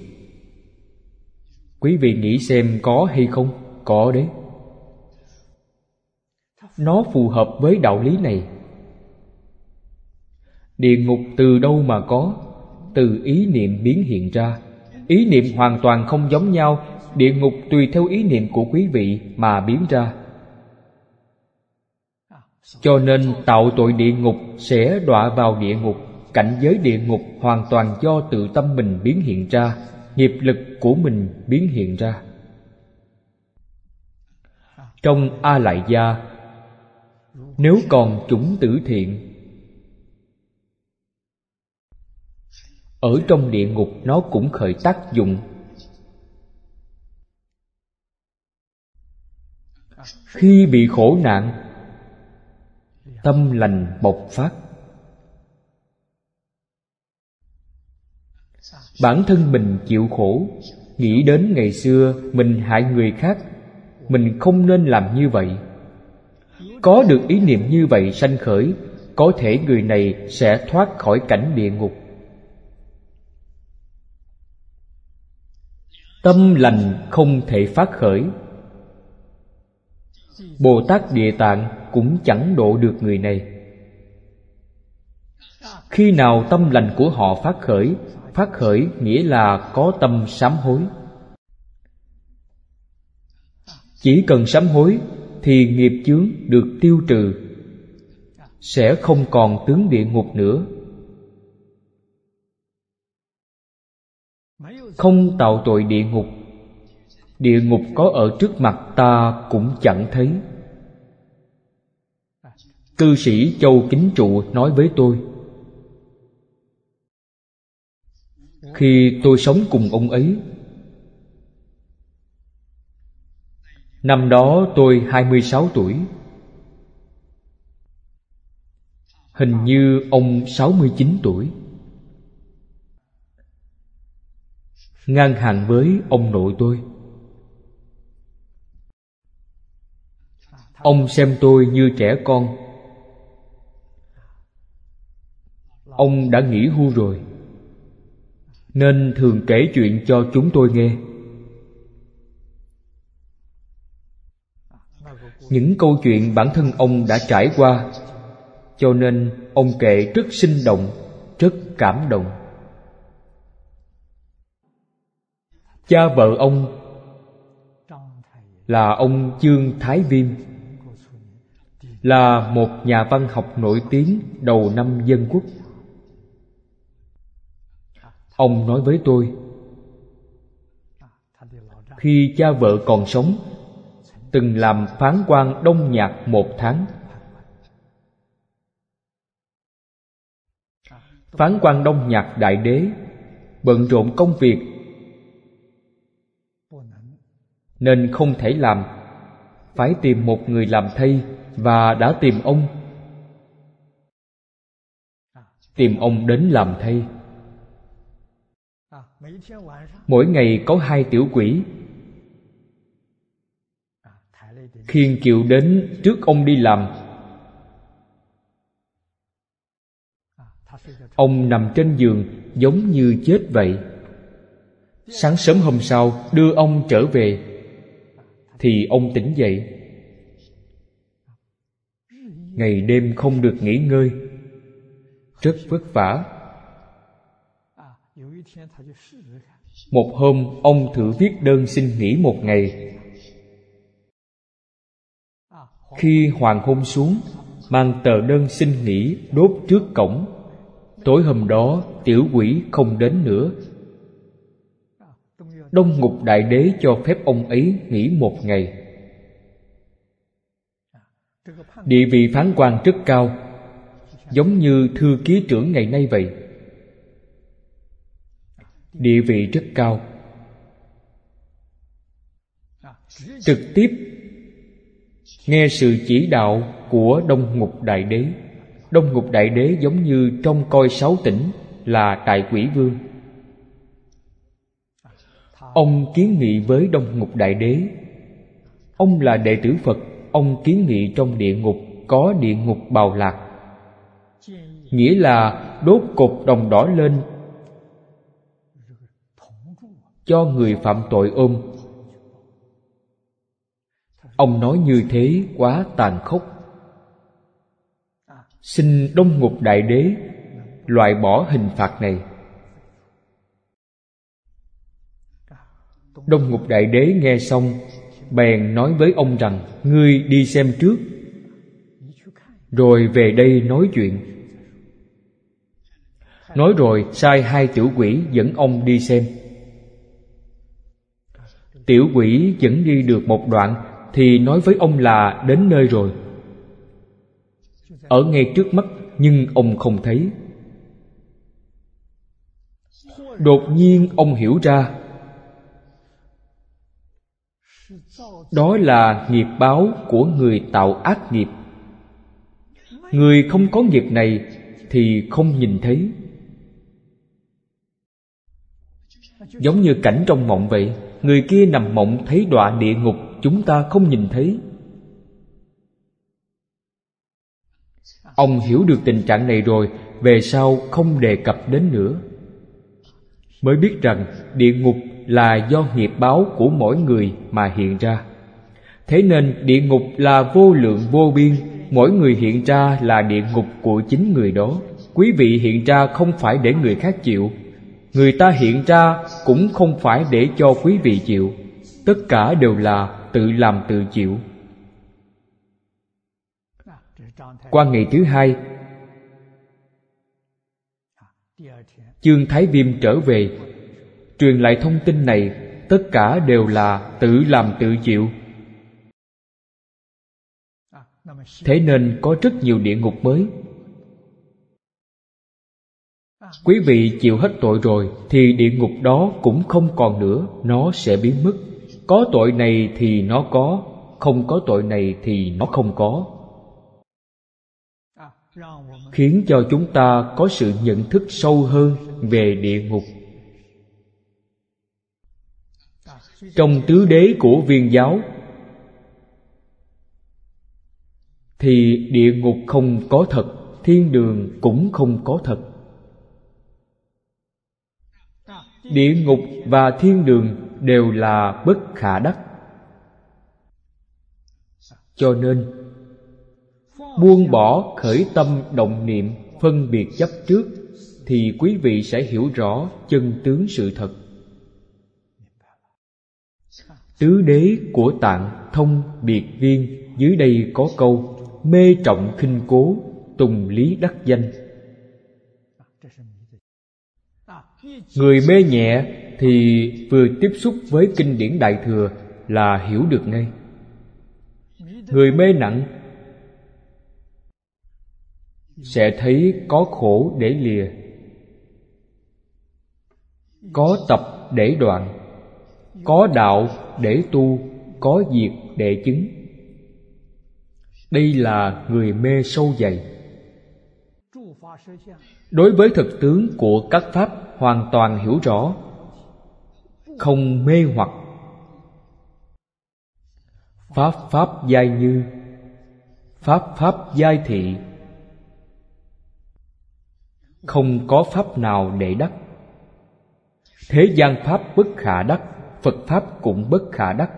Quý vị nghĩ xem có hay không? Có đấy. Nó phù hợp với đạo lý này. Địa ngục từ đâu mà có? Từ ý niệm biến hiện ra. Ý niệm hoàn toàn không giống nhau. Địa ngục tùy theo ý niệm của quý vị mà biến ra. Cho nên tạo tội địa ngục sẽ đọa vào địa ngục. Cảnh giới địa ngục hoàn toàn do tự tâm mình biến hiện ra. Nghiệp lực của mình biến hiện ra trong a lại gia. Nếu còn chủng tử thiện, ở trong địa ngục nó cũng khởi tác dụng. Khi bị khổ nạn, tâm lành bộc phát. Bản thân mình chịu khổ, nghĩ đến ngày xưa mình hại người khác mình không nên làm như vậy. Có được ý niệm như vậy sanh khởi, có thể người này sẽ thoát khỏi cảnh địa ngục. Tâm lành không thể phát khởi. Bồ tát địa tạng cũng chẳng độ được người này. Khi nào tâm lành của họ phát khởi phát khởi nghĩa là có tâm sám hối chỉ cần sám hối thì nghiệp chướng được tiêu trừ, sẽ không còn tướng địa ngục nữa. Không tạo tội địa ngục địa ngục có ở trước mặt ta cũng chẳng thấy. Cư sĩ châu kính trụ nói với tôi, khi tôi sống cùng ông ấy Năm đó tôi 26 tuổi. Hình như ông 69 tuổi. Ngang hàng với ông nội tôi. Ông xem tôi như trẻ con. Ông đã nghỉ hưu rồi, Nên thường kể chuyện cho chúng tôi nghe. Những câu chuyện bản thân ông đã trải qua Cho nên ông kể rất sinh động, rất cảm động. Cha vợ ông là ông Chương Thái Viêm Là một nhà văn học nổi tiếng đầu năm dân quốc. Ông nói với tôi Khi cha vợ còn sống Từng làm phán quan đông nhạc một tháng. Phán quan đông nhạc đại đế, Bận rộn công việc, Nên không thể làm. Phải tìm một người làm thay Và đã tìm ông. Tìm ông đến làm thay Mỗi ngày có hai tiểu quỷ. Khiên kiệu đến trước ông đi làm. Ông nằm trên giường giống như chết vậy. Sáng sớm hôm sau, đưa ông trở về. Thì ông tỉnh dậy. Ngày đêm không được nghỉ ngơi. Rất vất vả. Một hôm, ông thử viết đơn xin nghỉ một ngày khi hoàng hôn xuống, mang tờ đơn xin nghỉ đốt trước cổng. Tối hôm đó, tiểu quỷ không đến nữa. Đông ngục đại đế cho phép ông ấy nghỉ một ngày. Địa vị phán quan rất cao, giống như thư ký trưởng ngày nay vậy. Địa vị rất cao. Trực tiếp nghe sự chỉ đạo của đông ngục đại đế. Đông ngục đại đế giống như trong coi sáu tỉnh là đại quỷ vương. Ông kiến nghị với đông ngục đại đế. Ông là đệ tử phật, ông kiến nghị trong địa ngục có địa ngục bào lạc. Nghĩa là đốt cột đồng đỏ lên cho người phạm tội ôm ông nói như thế quá tàn khốc. Xin đông ngục đại đế loại bỏ hình phạt này. Đông ngục đại đế nghe xong, bèn nói với ông rằng, ngươi đi xem trước, rồi về đây nói chuyện. Nói rồi, sai hai tiểu quỷ dẫn ông đi xem. Tiểu quỷ dẫn đi được một đoạn thì nói với ông là, đến nơi rồi. Ở ngay trước mắt, nhưng ông không thấy. Đột nhiên ông hiểu ra, Đó là nghiệp báo của người tạo ác nghiệp. Người không có nghiệp này Thì không nhìn thấy. Giống như cảnh trong mộng vậy, Người kia nằm mộng thấy đọa địa ngục. Chúng ta không nhìn thấy. Ông hiểu được tình trạng này rồi, Về sau không đề cập đến nữa. Mới biết rằng địa ngục là do nghiệp báo của mỗi người mà hiện ra. Thế nên địa ngục là vô lượng vô biên, Mỗi người hiện ra là địa ngục của chính người đó. Quý vị hiện ra không phải để người khác chịu, người ta hiện ra cũng không phải để cho quý vị chịu. Tất cả đều là tự làm tự chịu. Qua ngày thứ hai, chương thái viêm trở về. Truyền lại thông tin này, tất cả đều là tự làm tự chịu. Thế nên có rất nhiều địa ngục mới. Quý vị chịu hết tội rồi, thì địa ngục đó cũng không còn nữa, nó sẽ biến mất có tội này thì nó có, không có tội này thì nó không có. Khiến cho chúng ta có sự nhận thức sâu hơn về địa ngục. Trong tứ đế của viên giáo, thì địa ngục không có thật, thiên đường cũng không có thật. Địa ngục và thiên đường đều là bất khả đắc. Cho nên, buông bỏ khởi tâm động niệm phân biệt chấp trước thì quý vị sẽ hiểu rõ chân tướng sự thật. Tứ đế của tạng thông biệt viên, dưới đây có câu, mê trọng khinh cố, tùng lý đắc danh. Người mê nhẹ thì vừa tiếp xúc với kinh điển đại thừa là hiểu được ngay. Người mê nặng sẽ thấy có khổ để lìa, có tập để đoạn, có đạo để tu, có diệt để chứng. Đây là người mê sâu dày. Đối với thực tướng của các pháp hoàn toàn hiểu rõ không mê hoặc. Pháp pháp giai như, pháp pháp giai thị. Không có pháp nào để đắc. Thế gian pháp bất khả đắc, phật pháp cũng bất khả đắc.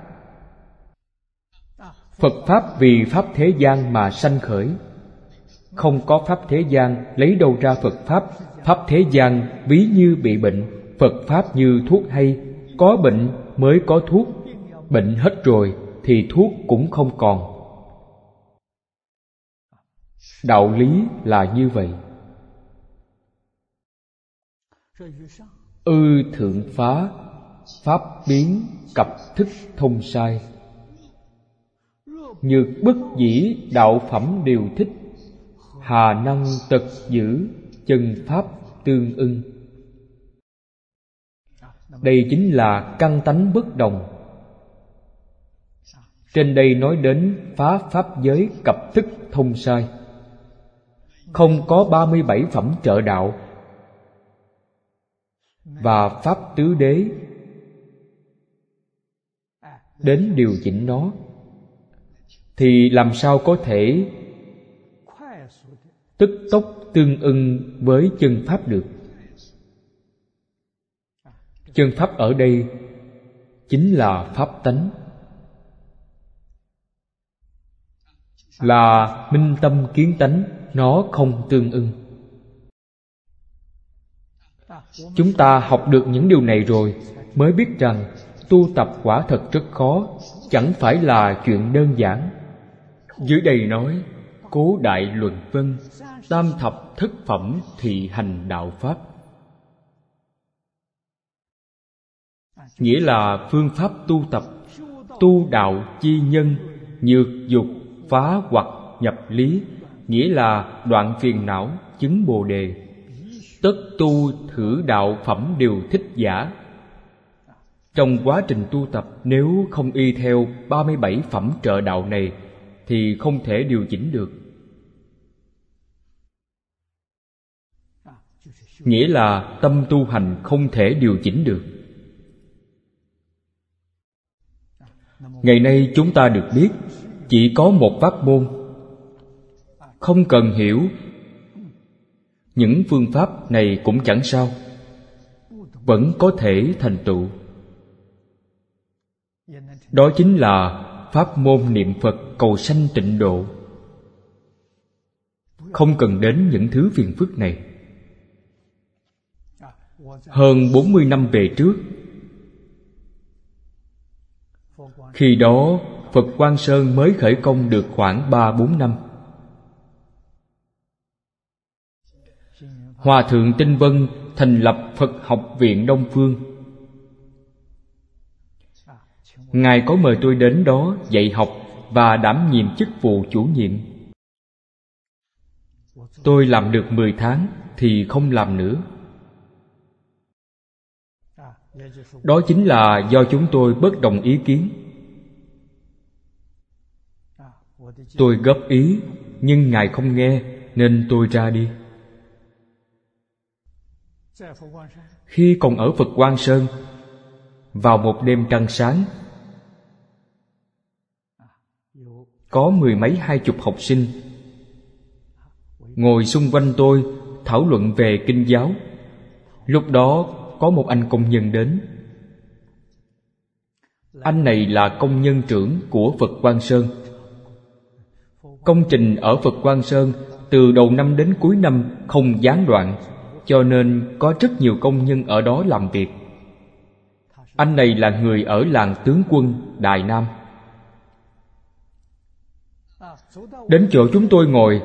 Phật pháp vì pháp thế gian mà sanh khởi. Không có pháp thế gian, lấy đâu ra phật pháp? Pháp thế gian ví như bị bệnh, phật pháp như thuốc hay có bệnh mới có thuốc, bệnh hết rồi thì thuốc cũng không còn. Đạo lý là như vậy. Ư thượng phá, pháp biến cập thức thông sai. Nhược bất dĩ đạo phẩm đều thích, hà năng tật giữ chân pháp tương ưng đây chính là căn tánh bất đồng. Trên đây nói đến phá pháp giới cập thức thông sai. Không có ba mươi bảy phẩm trợ đạo. Và pháp tứ đế. Đến điều chỉnh nó. Thì làm sao có thể tức tốc tương ưng với chân pháp được? Chân pháp ở đây chính là pháp tánh. Là minh tâm kiến tánh, nó không tương ưng. Chúng ta học được những điều này rồi, mới biết rằng tu tập quả thật rất khó, chẳng phải là chuyện đơn giản. Dưới đây nói, cố đại luận vân, tam thập thất phẩm thị hành đạo pháp. Nghĩa là phương pháp tu tập, tu đạo chi nhân, nhược dục, phá hoặc nhập lý, nghĩa là đoạn phiền não, chứng bồ đề tất tu thử đạo phẩm đều thích giả trong quá trình tu tập, nếu không y theo 37 phẩm trợ đạo này, thì không thể điều chỉnh được. Nghĩa là tâm tu hành không thể điều chỉnh được. Ngày nay chúng ta được biết, chỉ có một pháp môn. Không cần hiểu. Những phương pháp này cũng chẳng sao. Vẫn có thể thành tựu. Đó chính là pháp môn niệm phật cầu sanh tịnh độ. Không cần đến những thứ phiền phức này. Hơn 40 năm về trước Khi đó, Phật Quang Sơn mới khởi công được khoảng 3-4 năm Hòa Thượng Tinh Vân thành lập Phật học viện Đông Phương Ngài có mời tôi đến đó dạy học và đảm nhiệm chức vụ chủ nhiệm. Tôi làm được 10 tháng thì không làm nữa. Đó chính là do chúng tôi bất đồng ý kiến. Tôi góp ý, nhưng ngài không nghe, nên tôi ra đi. Khi còn ở phật Quan sơn, vào một đêm trăng sáng, có mười mấy hai chục học sinh ngồi xung quanh tôi thảo luận về kinh giáo. Lúc đó, có một anh công nhân đến. Anh này là công nhân trưởng của phật Quan sơn công trình ở phật quang sơn từ đầu năm đến cuối năm không gián đoạn, cho nên có rất nhiều công nhân ở đó làm việc. Anh này là người ở làng tướng quân đài nam. Đến chỗ chúng tôi ngồi,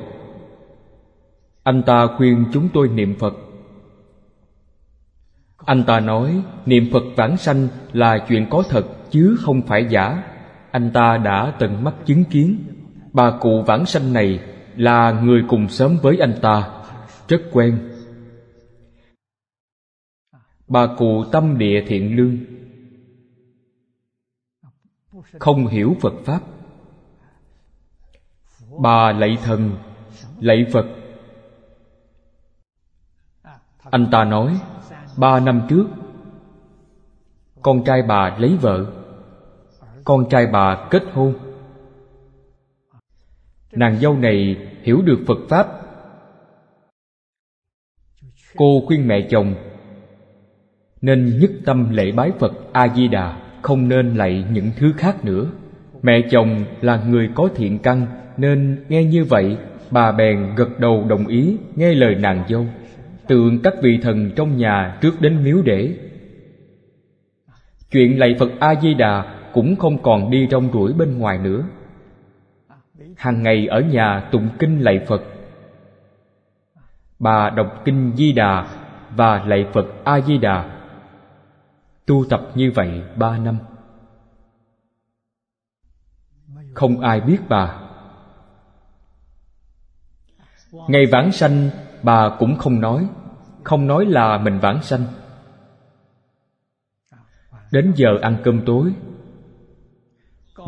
anh ta khuyên chúng tôi niệm phật. Anh ta nói, niệm phật vãng sanh là chuyện có thật, chứ không phải giả. Anh ta đã từng mắt chứng kiến bà cụ vãng sanh này là người cùng sớm với anh ta. Rất quen. Bà cụ tâm địa thiện lương. Không hiểu phật pháp. Bà lạy thần, lạy phật. Anh ta nói, ba năm trước, con trai bà lấy vợ. Con trai bà kết hôn nàng dâu này hiểu được phật pháp. Cô khuyên mẹ chồng, nên nhất tâm lễ bái phật a di đà không nên lạy những thứ khác nữa. Mẹ chồng là người có thiện căn, nên nghe như vậy, bà bèn gật đầu đồng ý nghe lời nàng dâu. Tượng các vị thần trong nhà trước đến miếu để. Chuyện lạy phật a di đà cũng không còn đi rong ruổi bên ngoài nữa hàng ngày ở nhà tụng kinh lạy phật. Bà đọc kinh di đà và lạy phật a di đà. Tu tập như vậy ba năm. Không ai biết bà. Ngày vãng sanh, bà cũng không nói. Không nói là mình vãng sanh. Đến giờ ăn cơm tối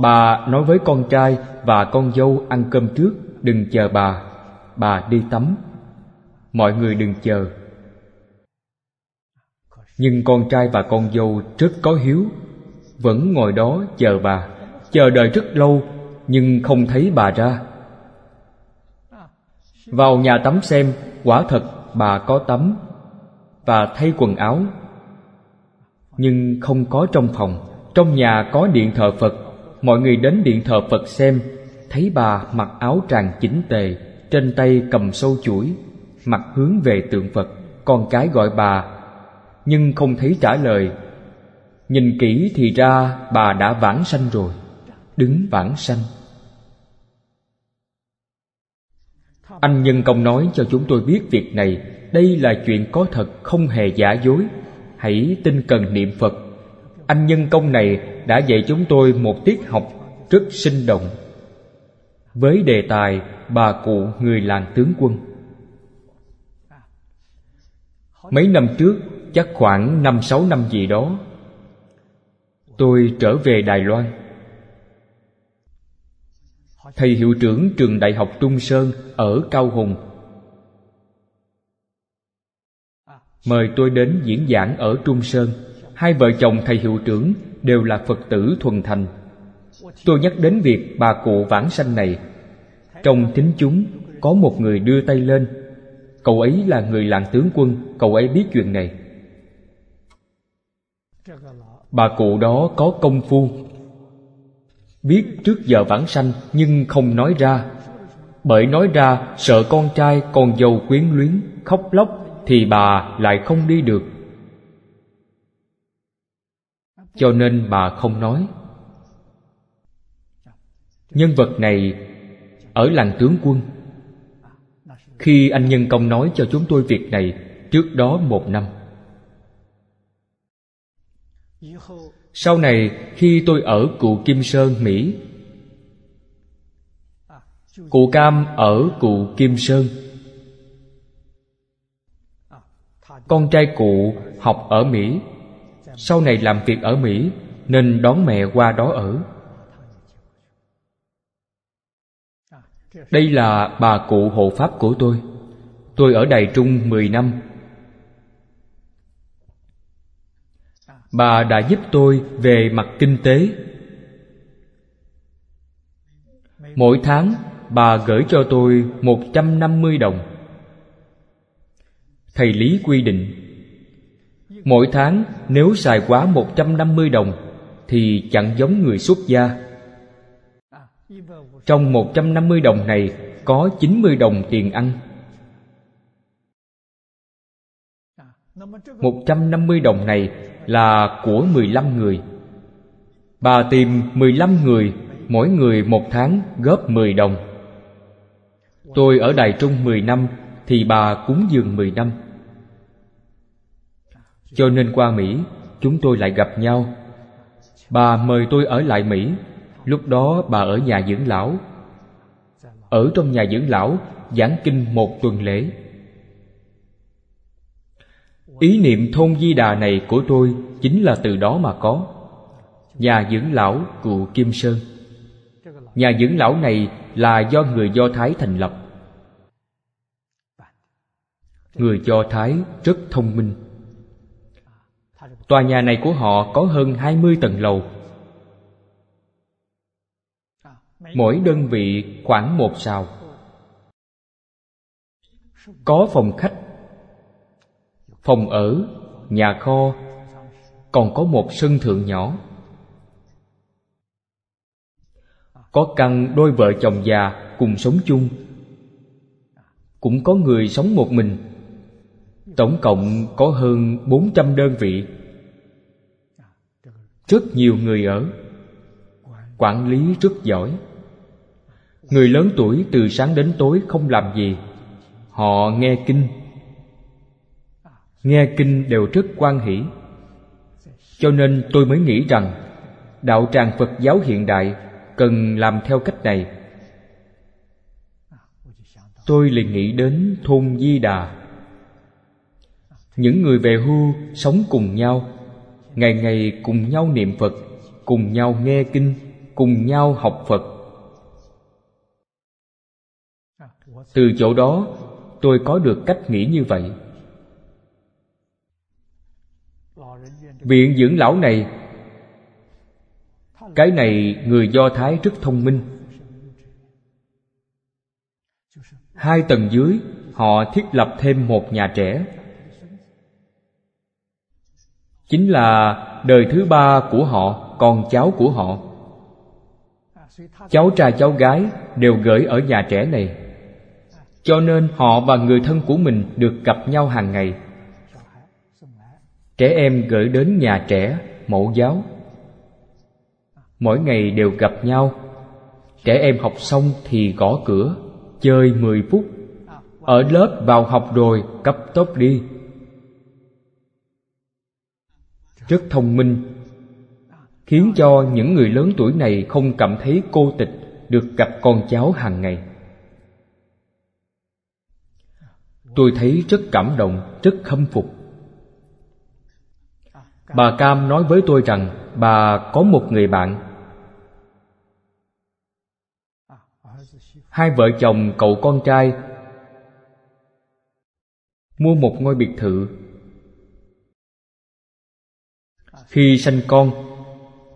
bà nói với con trai và con dâu ăn cơm trước, đừng chờ bà. Bà đi tắm. Mọi người đừng chờ. Nhưng con trai và con dâu rất có hiếu. Vẫn ngồi đó chờ bà. Chờ đợi rất lâu, nhưng không thấy bà ra. Vào nhà tắm xem, quả thật bà có tắm và thay quần áo. Nhưng không có trong phòng. Trong nhà có điện thờ phật mọi người đến điện thờ phật xem, thấy bà mặc áo tràng chỉnh tề, trên tay cầm sâu chuỗi, mặt hướng về tượng phật, con cái gọi bà. Nhưng không thấy trả lời. Nhìn kỹ thì ra bà đã vãng sanh rồi, đứng vãng sanh. Anh nhân công nói cho chúng tôi biết việc này, đây là chuyện có thật, không hề giả dối. Hãy tin cần niệm phật anh nhân công này đã dạy chúng tôi một tiết học rất sinh động. Với đề tài, bà cụ người làng tướng quân. Mấy năm trước, chắc khoảng năm sáu năm gì đó, tôi trở về đài loan. Thầy hiệu trưởng trường đại học trung sơn ở cao hùng. Mời tôi đến diễn giảng ở trung sơn hai vợ chồng thầy hiệu trưởng đều là phật tử thuần thành. Tôi nhắc đến việc bà cụ vãng sanh này, trong thính chúng có một người đưa tay lên. Cậu ấy là người làng tướng quân, cậu ấy biết chuyện này. Bà cụ đó có công phu, biết trước giờ vãng sanh nhưng không nói ra. Bởi nói ra, sợ con trai con dâu quyến luyến, khóc lóc thì bà lại không đi được cho nên bà không nói. Nhân vật này ở làng tướng quân. Khi anh nhân công nói cho chúng tôi việc này trước đó một năm. Sau này, khi tôi ở cụ kim sơn mỹ, cụ cam ở cụ kim sơn con trai cụ học ở mỹ sau này làm việc ở mỹ, nên đón mẹ qua đó ở. Đây là bà cụ hộ pháp của tôi. Tôi ở Đài Trung 10 năm. Bà đã giúp tôi về mặt kinh tế. Mỗi tháng, bà gửi cho tôi 150 đồng. Thầy Lý quy định Mỗi tháng, nếu xài quá 150 đồng, Thì chẳng giống người xuất gia. Trong 150 đồng này, có 90 đồng tiền ăn. 150 đồng này là của 15 người. Bà tìm 15 người, Mỗi người một tháng góp 10 đồng. Tôi ở Đài Trung 10 năm, Thì bà cúng dường 10 năm. Cho nên qua Mỹ, Chúng tôi lại gặp nhau. Bà mời tôi ở lại Mỹ. Lúc đó bà ở nhà dưỡng lão. Ở trong nhà dưỡng lão, Giảng kinh một tuần lễ. Ý niệm thôn di đà này của tôi Chính là từ đó mà có. Nhà dưỡng lão cụ Kim Sơn. Nhà dưỡng lão này là do người Do Thái thành lập. Người Do Thái rất thông minh. Tòa nhà này của họ có hơn 20 tầng lầu. Mỗi đơn vị khoảng một sào Có phòng khách Phòng ở, nhà kho Còn có một sân thượng nhỏ. Có căn đôi vợ chồng già cùng sống chung. Cũng có người sống một mình. Tổng cộng có hơn 400 đơn vị. Rất nhiều người ở. Quản lý rất giỏi. Người lớn tuổi từ sáng đến tối không làm gì. Họ nghe kinh. Nghe kinh đều rất quan hỷ. Cho nên tôi mới nghĩ rằng, Đạo tràng Phật giáo hiện đại Cần làm theo cách này. Tôi liền nghĩ đến thôn Di Đà. Những người về hưu sống cùng nhau. Ngày ngày cùng nhau niệm Phật, Cùng nhau nghe kinh, Cùng nhau học Phật. Từ chỗ đó, tôi có được cách nghĩ như vậy. Viện dưỡng lão này, Cái này người Do Thái rất thông minh. Hai tầng dưới, Họ thiết lập thêm một nhà trẻ. Chính là đời thứ ba của họ Con cháu của họ. Cháu trai cháu gái đều gửi ở nhà trẻ này. Cho nên họ và người thân của mình được gặp nhau hàng ngày. Trẻ em gửi đến nhà trẻ, mẫu giáo. Mỗi ngày đều gặp nhau. Trẻ em học xong thì gõ cửa Chơi 10 phút. Ở lớp vào học rồi cấp tốc đi. Rất thông minh Khiến cho những người lớn tuổi này không cảm thấy cô tịch Được gặp con cháu hàng ngày. Tôi thấy rất cảm động, rất khâm phục. Bà Cam nói với tôi rằng bà có một người bạn. Hai vợ chồng cậu con trai Mua một ngôi biệt thự. Khi sanh con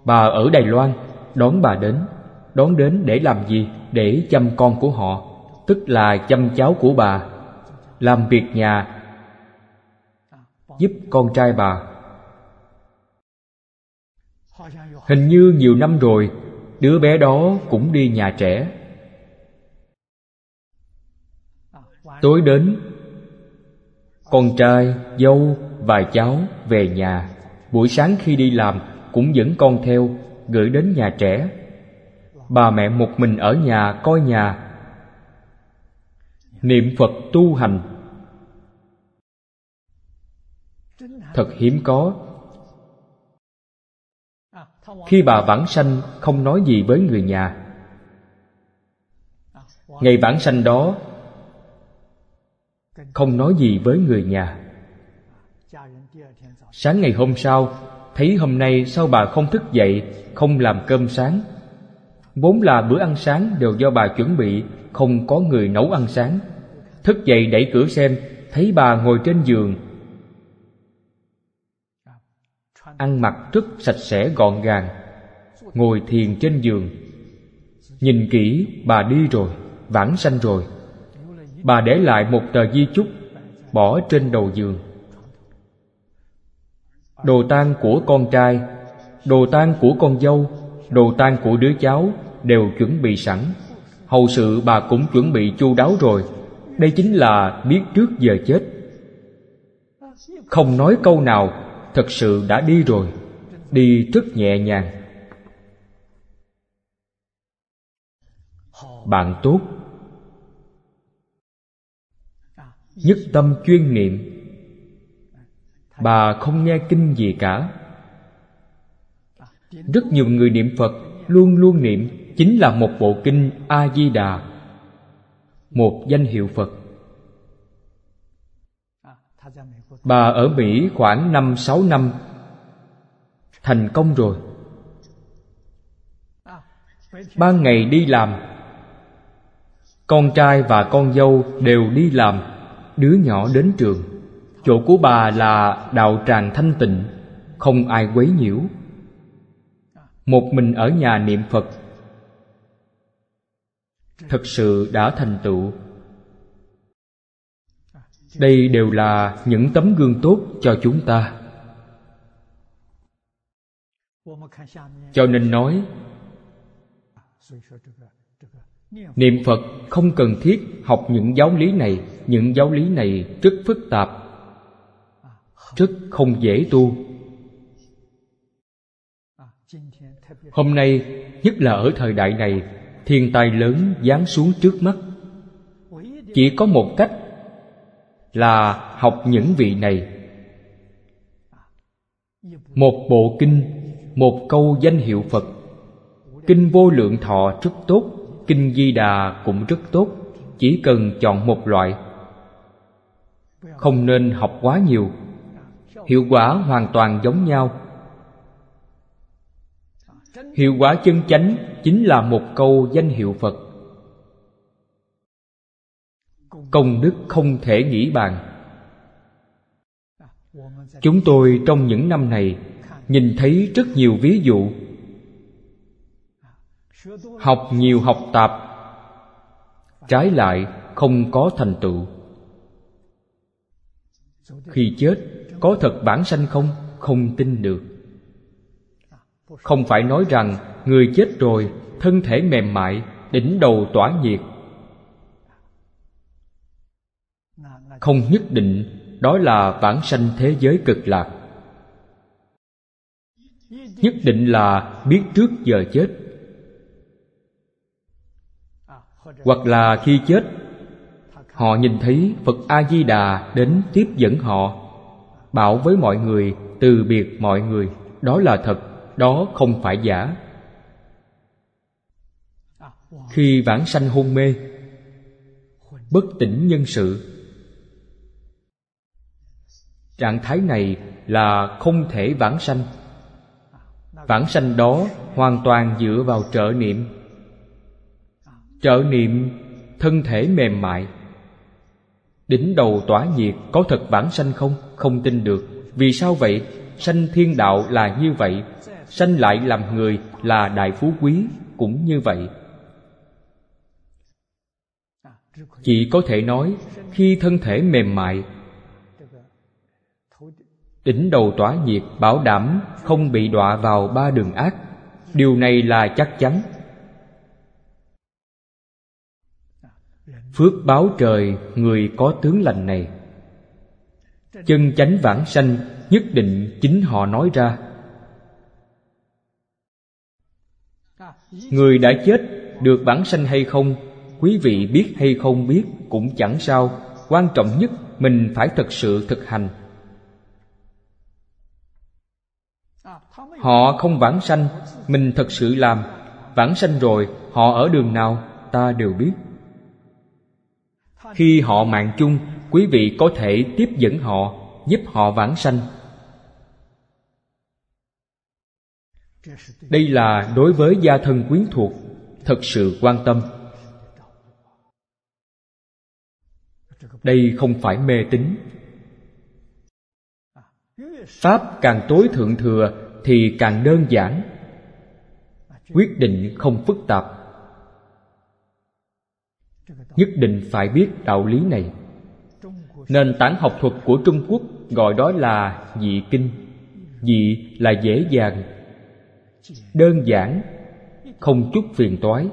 Bà ở Đài Loan Đón bà đến. Đón đến để làm gì? Để chăm con của họ Tức là chăm cháu của bà. Làm việc nhà Giúp con trai bà. Hình như nhiều năm rồi Đứa bé đó cũng đi nhà trẻ. Tối đến Con trai, dâu và cháu về nhà. Buổi sáng khi đi làm, Cũng dẫn con theo, Gửi đến nhà trẻ. Bà mẹ một mình ở nhà, coi nhà. Niệm Phật tu hành. Thật hiếm có. Khi bà vãng sanh, không nói gì với người nhà. Ngày vãng sanh đó, không nói gì với người nhà sáng ngày hôm sau, thấy hôm nay sao bà không thức dậy, không làm cơm sáng? Vốn là bữa ăn sáng đều do bà chuẩn bị, Không có người nấu ăn sáng. Thức dậy đẩy cửa xem, Thấy bà ngồi trên giường. Ăn mặc rất sạch sẽ gọn gàng, Ngồi thiền trên giường. Nhìn kỹ, bà đi rồi, Vãng sanh rồi. Bà để lại một tờ di chúc, Bỏ trên đầu giường. Đồ tang của con trai, Đồ tang của con dâu, Đồ tang của đứa cháu Đều chuẩn bị sẵn. Hầu sự bà cũng chuẩn bị chu đáo rồi. Đây chính là biết trước giờ chết. Không nói câu nào, Thật sự đã đi rồi. Đi rất nhẹ nhàng. Bạn tốt. Nhất tâm chuyên niệm. Bà không nghe kinh gì cả. Rất nhiều người niệm Phật Luôn luôn niệm, Chính là một bộ kinh A-di-đà Một danh hiệu Phật. Bà ở Mỹ khoảng năm, sáu năm, Thành công rồi. Ban ngày đi làm. Con trai và con dâu đều đi làm, Đứa nhỏ đến trường. Chỗ của bà là đạo tràng thanh tịnh, Không ai quấy nhiễu. Một mình ở nhà niệm Phật Thật sự đã thành tựu. Đây đều là những tấm gương tốt cho chúng ta. Cho nên nói, Niệm Phật không cần thiết học những giáo lý này. Những giáo lý này rất phức tạp. Rất không dễ tu. Hôm nay, nhất là ở thời đại này Thiên tai lớn giáng xuống trước mắt. Chỉ có một cách Là học những vị này. Một bộ kinh Một câu danh hiệu Phật. Kinh vô lượng thọ rất tốt Kinh Di Đà cũng rất tốt Chỉ cần chọn một loại. Không nên học quá nhiều. Hiệu quả hoàn toàn giống nhau. Hiệu quả chân chánh chính là một câu danh hiệu Phật. Công đức không thể nghĩ bàn. Chúng tôi trong những năm này Nhìn thấy rất nhiều ví dụ. Học nhiều học tạp, trái lại không có thành tựu. Khi chết có thật bản sanh không? Không tin được. Không phải nói rằng người chết rồi, thân thể mềm mại, đỉnh đầu tỏa nhiệt. Không nhất định, đó là bản sanh thế giới cực lạc. Nhất định là biết trước giờ chết. Hoặc là khi chết, họ nhìn thấy phật a di đà đến tiếp dẫn họ bảo với mọi người, từ biệt mọi người. Đó là thật, đó không phải giả. Khi vãng sanh hôn mê, bất tỉnh nhân sự. Trạng thái này là không thể vãng sanh. Vãng sanh đó hoàn toàn dựa vào trợ niệm. Trợ niệm thân thể mềm mại đỉnh đầu tỏa nhiệt có thật bản sanh không? Không tin được. Vì sao vậy? Sanh thiên đạo là như vậy, sanh lại làm người là đại phú quý, cũng như vậy. Chỉ có thể nói, khi thân thể mềm mại, đỉnh đầu tỏa nhiệt bảo đảm không bị đọa vào ba đường ác. Điều này là chắc chắn. Phước báo trời người có tướng lành này. Chân chánh vãng sanh, nhất định chính họ nói ra. Người đã chết, được vãng sanh hay không, quý vị biết hay không biết cũng chẳng sao. Quan trọng nhất, mình phải thật sự thực hành. Họ không vãng sanh, mình thật sự làm. Vãng sanh rồi, họ ở đường nào, ta đều biết khi họ mạng chung, quý vị có thể tiếp dẫn họ, giúp họ vãng sanh. Đây là đối với gia thân quyến thuộc, thật sự quan tâm. Đây không phải mê tín. Pháp càng tối thượng thừa thì càng đơn giản. Quyết định không phức tạp nhất định phải biết đạo lý này. Nền tảng học thuật của trung quốc gọi đó là dị kinh. Dị là dễ dàng, đơn giản, không chút phiền toái.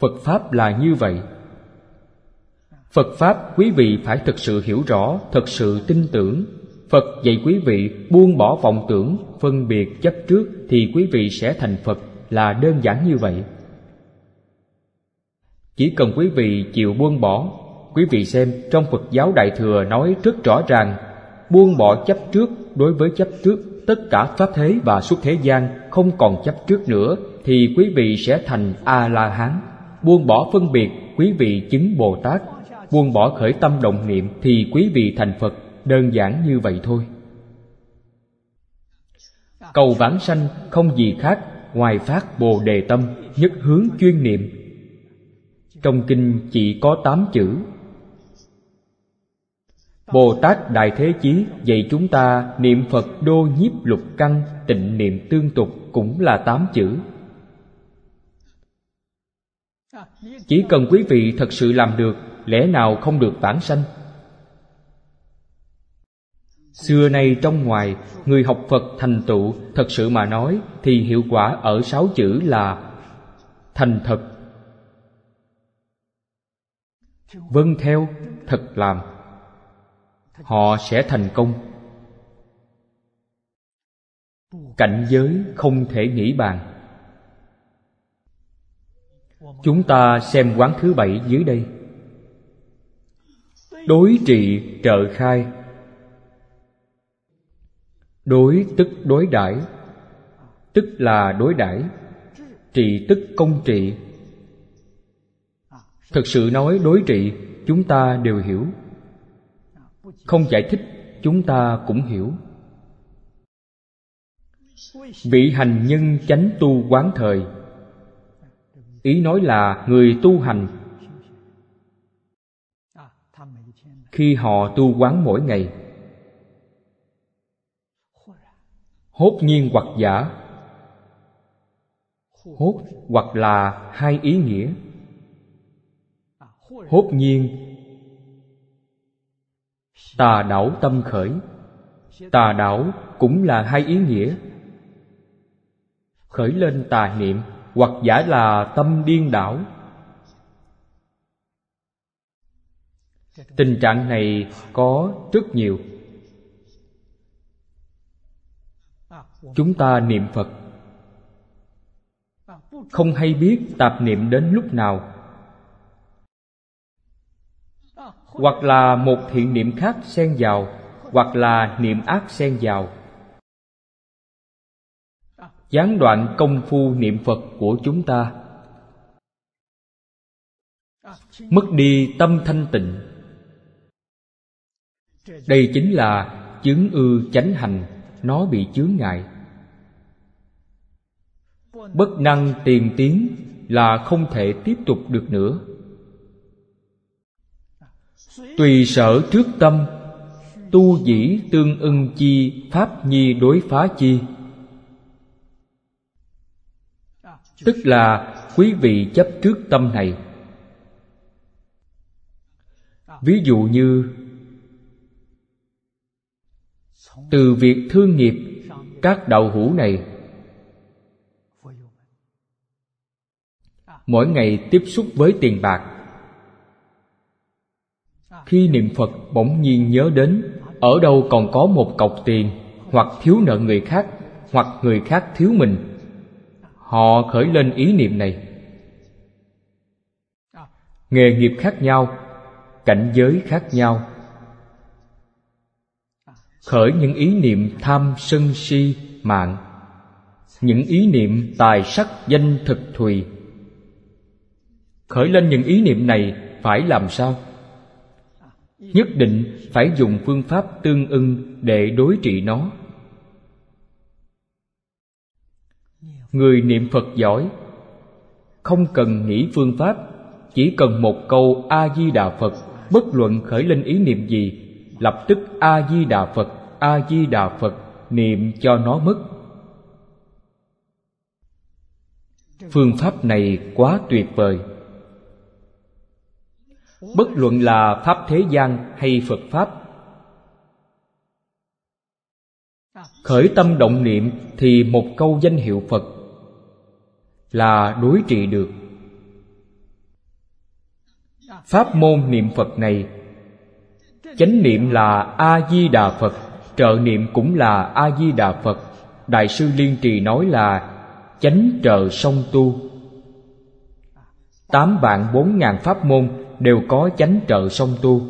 Phật pháp là như vậy. Phật pháp quý vị phải thực sự hiểu rõ, thực sự tin tưởng. Phật dạy quý vị buông bỏ vọng tưởng, phân biệt chấp trước thì quý vị sẽ thành phật, là đơn giản như vậy chỉ cần quý vị chịu buông bỏ, quý vị xem trong phật giáo đại thừa nói rất rõ ràng, buông bỏ chấp trước đối với chấp trước, tất cả pháp thế và suốt thế gian không còn chấp trước nữa, thì quý vị sẽ thành a la hán buông bỏ phân biệt, quý vị chứng bồ tát. Buông bỏ khởi tâm động niệm, thì quý vị thành phật. Đơn giản như vậy thôi. Cầu vãng sanh không gì khác, ngoài phát bồ đề tâm, nhất hướng chuyên niệm trong kinh chỉ có tám chữ Bồ Tát Đại Thế Chí dạy chúng ta niệm Phật đô nhiếp lục căn tịnh niệm tương tục cũng là tám chữ. Chỉ cần quý vị thật sự làm được, lẽ nào không được vãng sanh? Xưa nay trong ngoài, người học Phật thành tựu thật sự mà nói thì hiệu quả ở sáu chữ là thành thật, vâng theo, thật làm. Họ sẽ thành công. Cảnh giới không thể nghĩ bàn. Chúng ta xem quán thứ bảy dưới đây. Đối trị trợ khai. Đối tức đối đãi. Tức là đối đãi. Trị tức công trị thực sự nói đối trị, chúng ta đều hiểu. Không giải thích, chúng ta cũng hiểu. Vị hành nhân chánh tu quán thời. Ý nói là người tu hành. Khi họ tu quán mỗi ngày, hốt nhiên hoặc giả. Hốt hoặc là hai ý nghĩa hốt nhiên, tà đảo tâm khởi. Tà đảo cũng là hai ý nghĩa. Khởi lên tà niệm, hoặc giả là tâm điên đảo. Tình trạng này có rất nhiều. Chúng ta niệm phật. Không hay biết tạp niệm đến lúc nào. Hoặc là một thiện niệm khác xen vào, hoặc là niệm ác xen vào. Gián đoạn công phu niệm phật của chúng ta. Mất đi tâm thanh tịnh. Đây chính là chứng ư chánh hành, nó bị chướng ngại. Bất năng tiền tiến là không thể tiếp tục được nữa tùy sở trước tâm, tu dĩ tương ưng chi, pháp nhi đối phá chi. Tức là quý vị chấp trước tâm này. Ví dụ như, từ việc thương nghiệp các đạo hữu này, mỗi ngày tiếp xúc với tiền bạc khi niệm phật bỗng nhiên nhớ đến, ở đâu còn có một cọc tiền, hoặc thiếu nợ người khác, hoặc người khác thiếu mình. Họ khởi lên ý niệm này. Nghề nghiệp khác nhau, cảnh giới khác nhau. Khởi những ý niệm tham sân si, mạng. Những ý niệm tài sắc danh thực thùy. Khởi lên những ý niệm này phải làm sao? Nhất định phải dùng phương pháp tương ưng để đối trị nó. Người niệm phật giỏi, không cần nghĩ phương pháp, chỉ cần một câu a di đà phật, bất luận khởi lên ý niệm gì, lập tức a di đà phật, a di đà phật, niệm cho nó mất. Phương pháp này quá tuyệt vời bất luận là pháp thế gian hay phật pháp. Khởi tâm động niệm thì một câu danh hiệu phật là đối trị được. Pháp môn niệm phật này, chánh niệm là a di đà phật, trợ niệm cũng là a di đà phật. Đại sư liên trì nói là chánh trợ song tu. Tám vạn bốn ngàn pháp môn đều có chánh trợ song tu.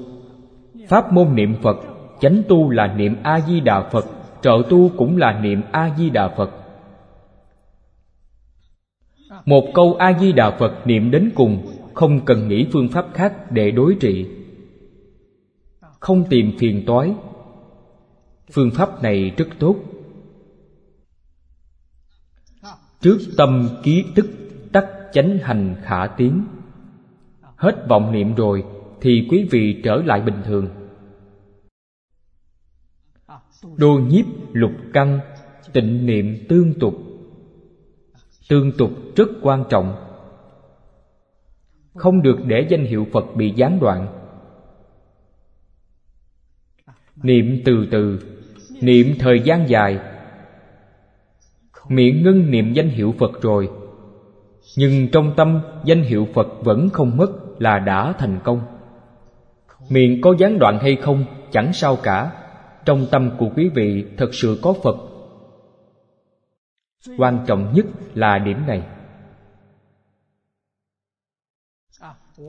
Pháp môn niệm phật, chánh tu là niệm a di đà phật, trợ tu cũng là niệm a di đà phật. Một câu a di đà phật niệm đến cùng, không cần nghĩ phương pháp khác để đối trị. Không tìm phiền toái. Phương pháp này rất tốt. Trước tâm ký tức, tắc chánh hành khả tiến hết vọng niệm rồi thì quý vị trở lại bình thường. Đô nhiếp lục căn tịnh niệm tương tục. Tương tục rất quan trọng. Không được để danh hiệu phật bị gián đoạn. Niệm từ từ, niệm thời gian dài. Miệng ngưng niệm danh hiệu phật rồi, nhưng trong tâm danh hiệu phật vẫn không mất là đã thành công. Miệng có gián đoạn hay không, chẳng sao cả. Trong tâm của quý vị, thật sự có phật. Quan trọng nhất là điểm này.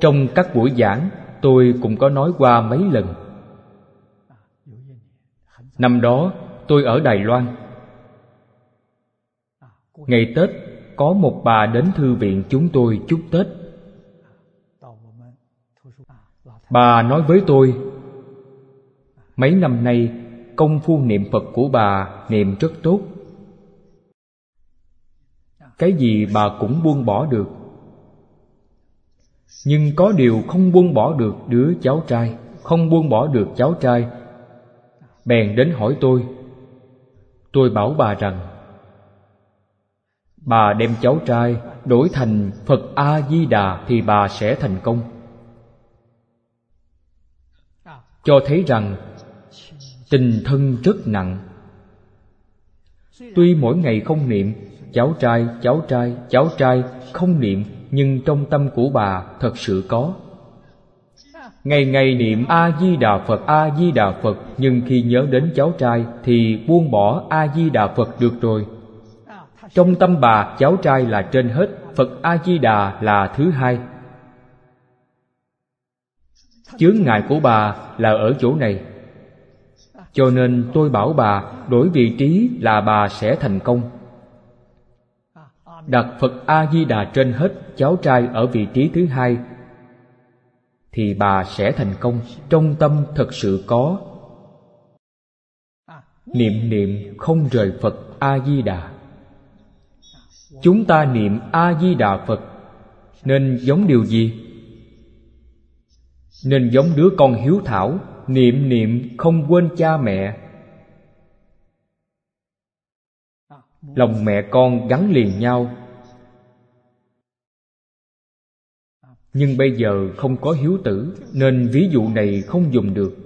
Trong các buổi giảng, tôi cũng có nói qua mấy lần. Năm đó, tôi ở đài loan. Ngày tết, có một bà đến thư viện chúng tôi chúc tết bà nói với tôi, mấy năm nay, công phu niệm phật của bà niệm rất tốt. Cái gì bà cũng buông bỏ được. Nhưng có điều không buông bỏ được đứa cháu trai, không buông bỏ được cháu trai. Bèn đến hỏi tôi tôi bảo bà rằng, bà đem cháu trai đổi thành phật a di đà thì bà sẽ thành công. Cho thấy rằng tình thân rất nặng. Tuy mỗi ngày không niệm, cháu trai cháu trai cháu trai không niệm, nhưng trong tâm của bà thật sự có. Ngày ngày niệm a di đà phật a di đà phật, nhưng khi nhớ đến cháu trai thì buông bỏ a di đà phật được rồi. Trong tâm bà, cháu trai là trên hết, phật a di đà là thứ hai chướng ngại của bà là ở chỗ này. Cho nên tôi bảo bà, đổi vị trí là bà sẽ thành công. Đặt phật a di đà trên hết cháu trai ở vị trí thứ hai, thì bà sẽ thành công. Trong tâm thật sự có niệm niệm không rời phật a di đà chúng ta niệm a di đà phật nên giống điều gì? Nên giống đứa con hiếu thảo, niệm niệm không quên cha mẹ. Lòng mẹ con gắn liền nhau. Nhưng bây giờ không có hiếu tử, nên ví dụ này không dùng được.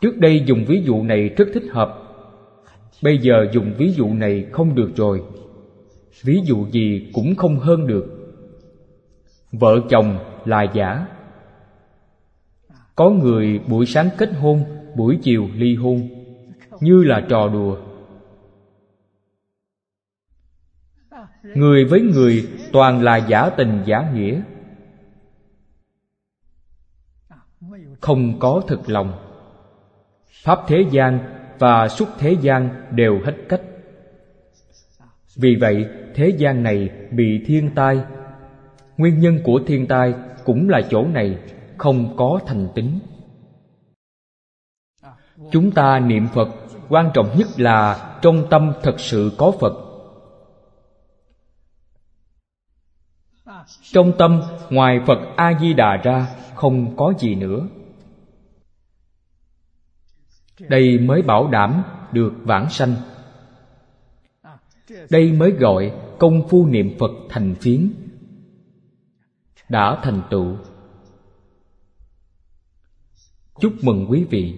Trước đây dùng ví dụ này rất thích hợp, bây giờ dùng ví dụ này không được rồi. Ví dụ gì cũng không hơn được. Vợ chồng là giả có người buổi sáng kết hôn, buổi chiều ly hôn. Như là trò đùa. Người với người toàn là giả tình giả nghĩa. Không có thực lòng. Pháp thế gian và xuất thế gian đều hết cách. Vì vậy, thế gian này bị thiên tai. Nguyên nhân của thiên tai cũng là chỗ này không có thành tính. Chúng ta niệm phật, quan trọng nhất là trong tâm thật sự có phật. Trong tâm, ngoài phật a di đà ra, không có gì nữa. Đây mới bảo đảm được vãng sanh. Đây mới gọi công phu niệm phật thành phiến. Đã thành tựu chúc mừng quý vị.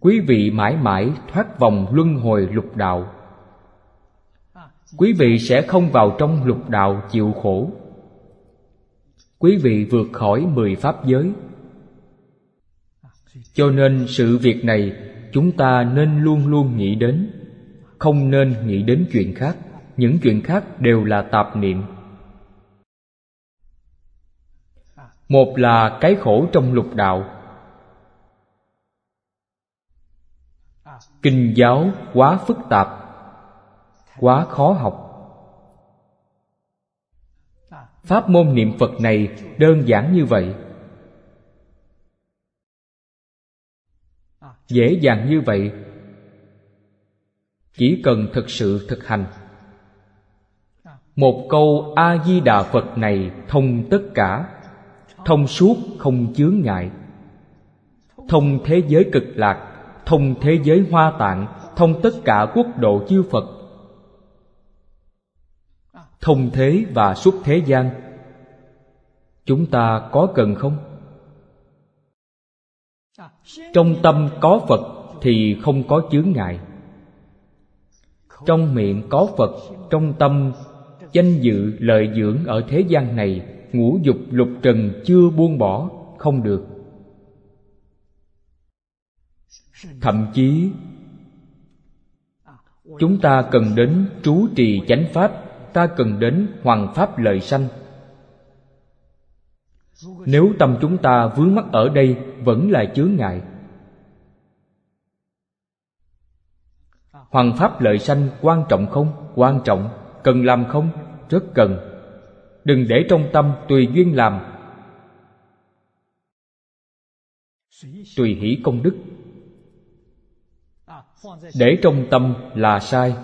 Quý vị mãi mãi thoát vòng luân hồi lục đạo. Quý vị sẽ không vào trong lục đạo chịu khổ. Quý vị vượt khỏi mười pháp giới. Cho nên sự việc này chúng ta nên luôn luôn nghĩ đến. Không nên nghĩ đến chuyện khác. Những chuyện khác đều là tạp niệm. Một là cái khổ trong lục đạo. Kinh giáo quá phức tạp, quá khó học. Pháp môn niệm phật này đơn giản như vậy. Dễ dàng như vậy. Chỉ cần thực sự thực hành. Một câu a di đà phật này thông tất cả thông suốt không chướng ngại. Thông thế giới cực lạc, thông thế giới hoa tạng, thông tất cả quốc độ chư phật. Thông thế và xuất thế gian. Chúng ta có cần không? Trong tâm có phật thì không có chướng ngại. Trong miệng có phật, trong tâm danh dự lợi dưỡng ở thế gian này ngũ dục lục trần chưa buông bỏ, không được. Thậm chí, chúng ta cần đến trú trì chánh pháp, ta cần đến hoàng pháp lợi sanh. Nếu tâm chúng ta vướng mắc ở đây, vẫn là chướng ngại. Hoàng pháp lợi sanh quan trọng không? Quan trọng. Cần làm không? Rất cần đừng để trong tâm tùy duyên làm. Tùy hỷ công đức. Để trong tâm là sai.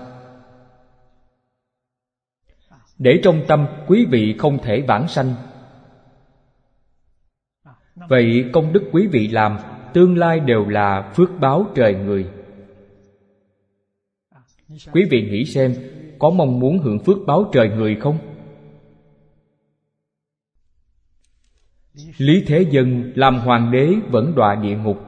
Để trong tâm quý vị không thể vãng sanh. Vậy công đức quý vị làm, tương lai đều là phước báo trời người. Quý vị nghĩ xem, có mong muốn hưởng phước báo trời người không? Lý thế dân làm hoàng đế vẫn đọa địa ngục.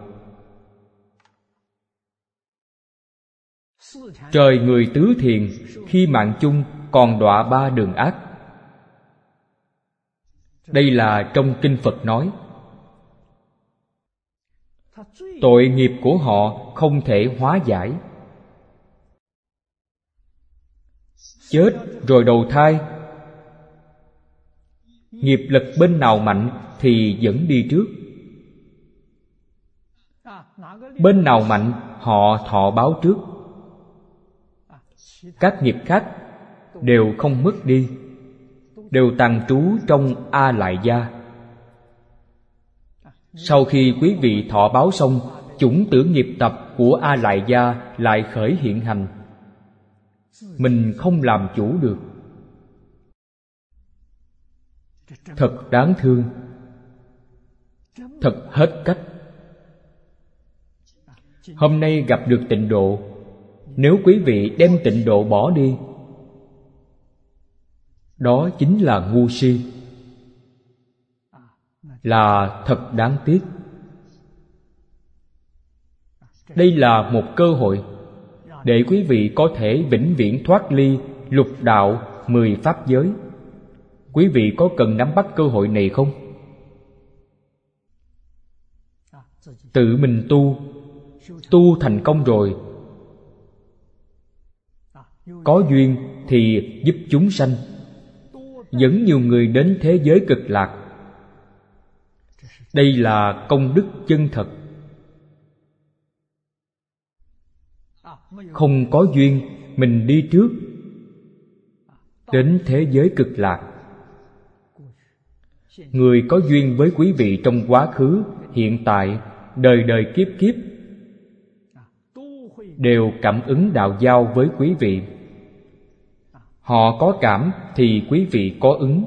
Trời người tứ thiền, khi mạng chung còn đọa ba đường ác. Đây là trong kinh phật nói, tội nghiệp của họ không thể hóa giải. Chết rồi đầu thai. Nghiệp lực bên nào mạnh thì vẫn đi trước. Bên nào mạnh, họ thọ báo trước. Các nghiệp khác đều không mất đi, đều tàn trú trong a lại gia. Sau khi quý vị thọ báo xong, chủng tử nghiệp tập của a lại gia lại khởi hiện hành. Mình không làm chủ được. Thật đáng thương thật hết cách. Hôm nay gặp được tịnh độ. Nếu quý vị đem tịnh độ bỏ đi, đó chính là ngu si. Là thật đáng tiếc. Đây là một cơ hội để quý vị có thể vĩnh viễn thoát ly lục đạo mười pháp giới. Quý vị có cần nắm bắt cơ hội này không? Tự mình tu. Tu thành công rồi. Có duyên thì giúp chúng sanh. Dẫn nhiều người đến thế giới cực lạc. Đây là công đức chân thật. Không có duyên, mình đi trước. Đến thế giới cực lạc. Người có duyên với quý vị trong quá khứ, hiện tại đời đời kiếp kiếp, đều cảm ứng đạo giao với quý vị. Họ có cảm thì quý vị có ứng.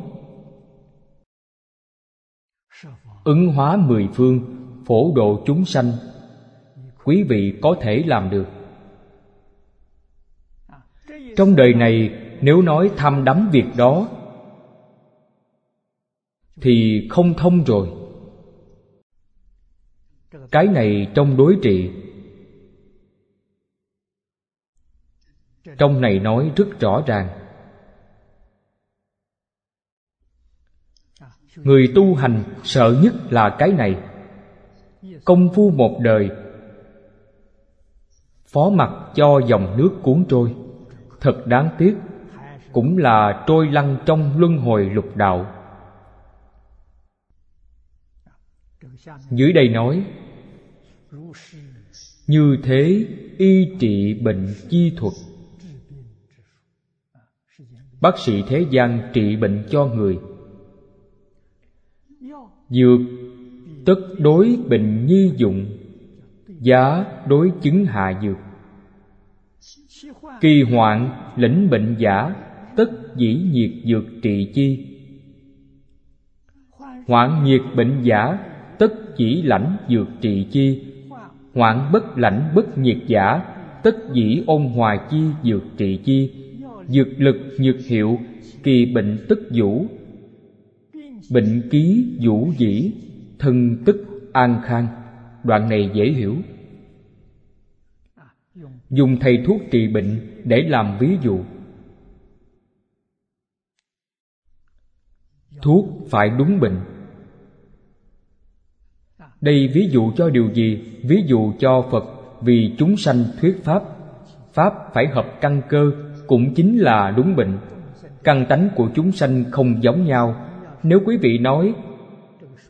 Ứng hóa mười phương, phổ độ chúng sanh, quý vị có thể làm được. Trong đời này, nếu nói tham đắm việc đó, thì không thông rồi cái này trong đối trị. Trong này nói rất rõ ràng. Người tu hành sợ nhất là cái này. Công phu một đời, phó mặc cho dòng nước cuốn trôi. Thật đáng tiếc, cũng là trôi lăn trong luân hồi lục đạo. Dưới đây nói như thế, y trị bệnh chi thuật. Bác sĩ thế gian trị bệnh cho người. Dược tất đối bệnh nhi dụng. Giá đối chứng hạ dược. Kỳ hoạn, lĩnh bệnh giả tất dĩ nhiệt dược trị chi. Hoạn nhiệt bệnh giả tất chỉ lãnh dược trị chi hoạn bất lãnh bất nhiệt giả, tất dĩ ôn hòa chi dược trị chi, dược lực nhược hiệu, kỳ bệnh tức vũ. Bệnh ký vũ dĩ, thân tức an khang. Đoạn này dễ hiểu. Dùng thầy thuốc trị bệnh để làm ví dụ. Thuốc phải đúng bệnh đây ví dụ cho điều gì? Ví dụ cho phật, vì chúng sanh thuyết pháp. Pháp phải hợp căn cơ, cũng chính là đúng bệnh. Căn tánh của chúng sanh không giống nhau. Nếu quý vị nói,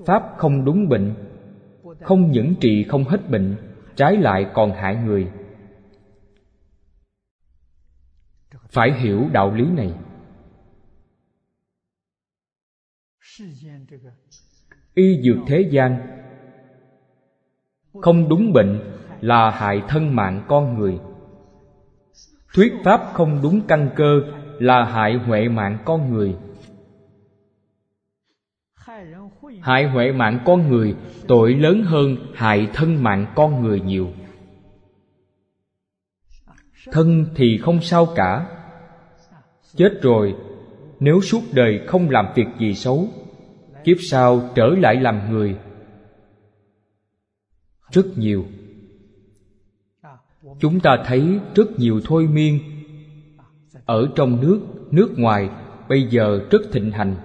pháp không đúng bệnh, không những trị, không hết bệnh, trái lại còn hại người. Phải hiểu đạo lý này. Y dược thế gian không đúng bệnh là hại thân mạng con người. Thuyết pháp không đúng căn cơ là hại huệ mạng con người. Hại huệ mạng con người, tội lớn hơn hại thân mạng con người nhiều. Thân thì không sao cả. Chết rồi, nếu suốt đời không làm việc gì xấu, kiếp sau trở lại làm người rất nhiều. Chúng ta thấy rất nhiều thôi miên ở trong nước nước ngoài bây giờ rất thịnh hành.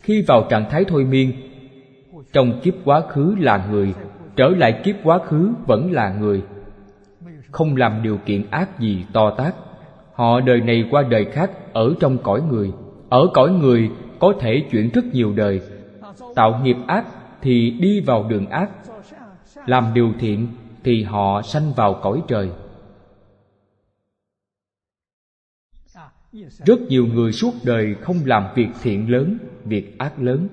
Khi vào trạng thái thôi miên, trong kiếp quá khứ là người, trở lại kiếp quá khứ vẫn là người. Không làm điều kiện ác gì to tát. Họ đời này qua đời khác ở trong cõi người. Ở cõi người có thể chuyển rất nhiều đời. Tạo nghiệp ác thì đi vào đường ác làm điều thiện thì họ sanh vào cõi trời. Rất nhiều người suốt đời không làm việc thiện lớn, việc ác lớn.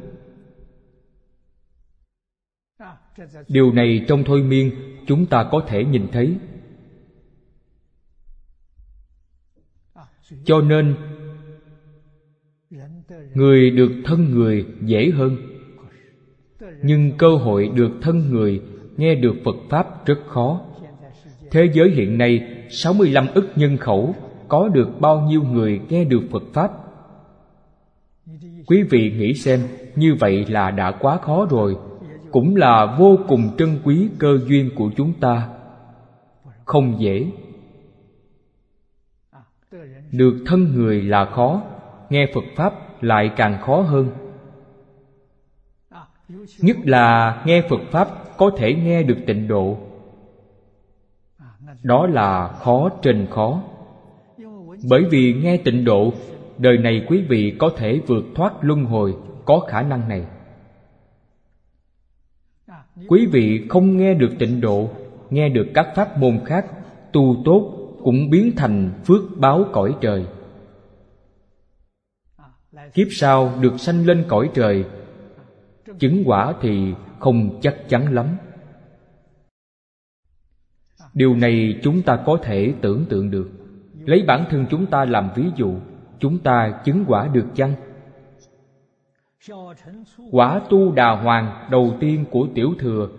Điều này trong thôi miên chúng ta có thể nhìn thấy. Cho nên, người được thân người dễ hơn. Nhưng cơ hội được thân người nghe được Phật Pháp rất khó. Thế giới hiện nay 65 ức nhân khẩu có được bao nhiêu người nghe được Phật Pháp? Quý vị nghĩ xem, như vậy là đã quá khó rồi, cũng là vô cùng trân quý cơ duyên của chúng ta. Không dễ. Được thân người là khó, nghe Phật Pháp lại càng khó hơn. Nhất là nghe Phật Pháp có thể nghe được tịnh độ. Đó là khó trên khó. Bởi vì nghe tịnh độ, đời này quý vị có thể vượt thoát luân hồi, có khả năng này. Quý vị không nghe được tịnh độ, nghe được các pháp môn khác, tu tốt cũng biến thành phước báo cõi trời. Kiếp sau được sanh lên cõi trời chứng quả thì không chắc chắn lắm. Điều này chúng ta có thể tưởng tượng được. Lấy bản thân chúng ta làm ví dụ, chúng ta chứng quả được chăng? Quả tu đà hoàng đầu tiên của tiểu thừa.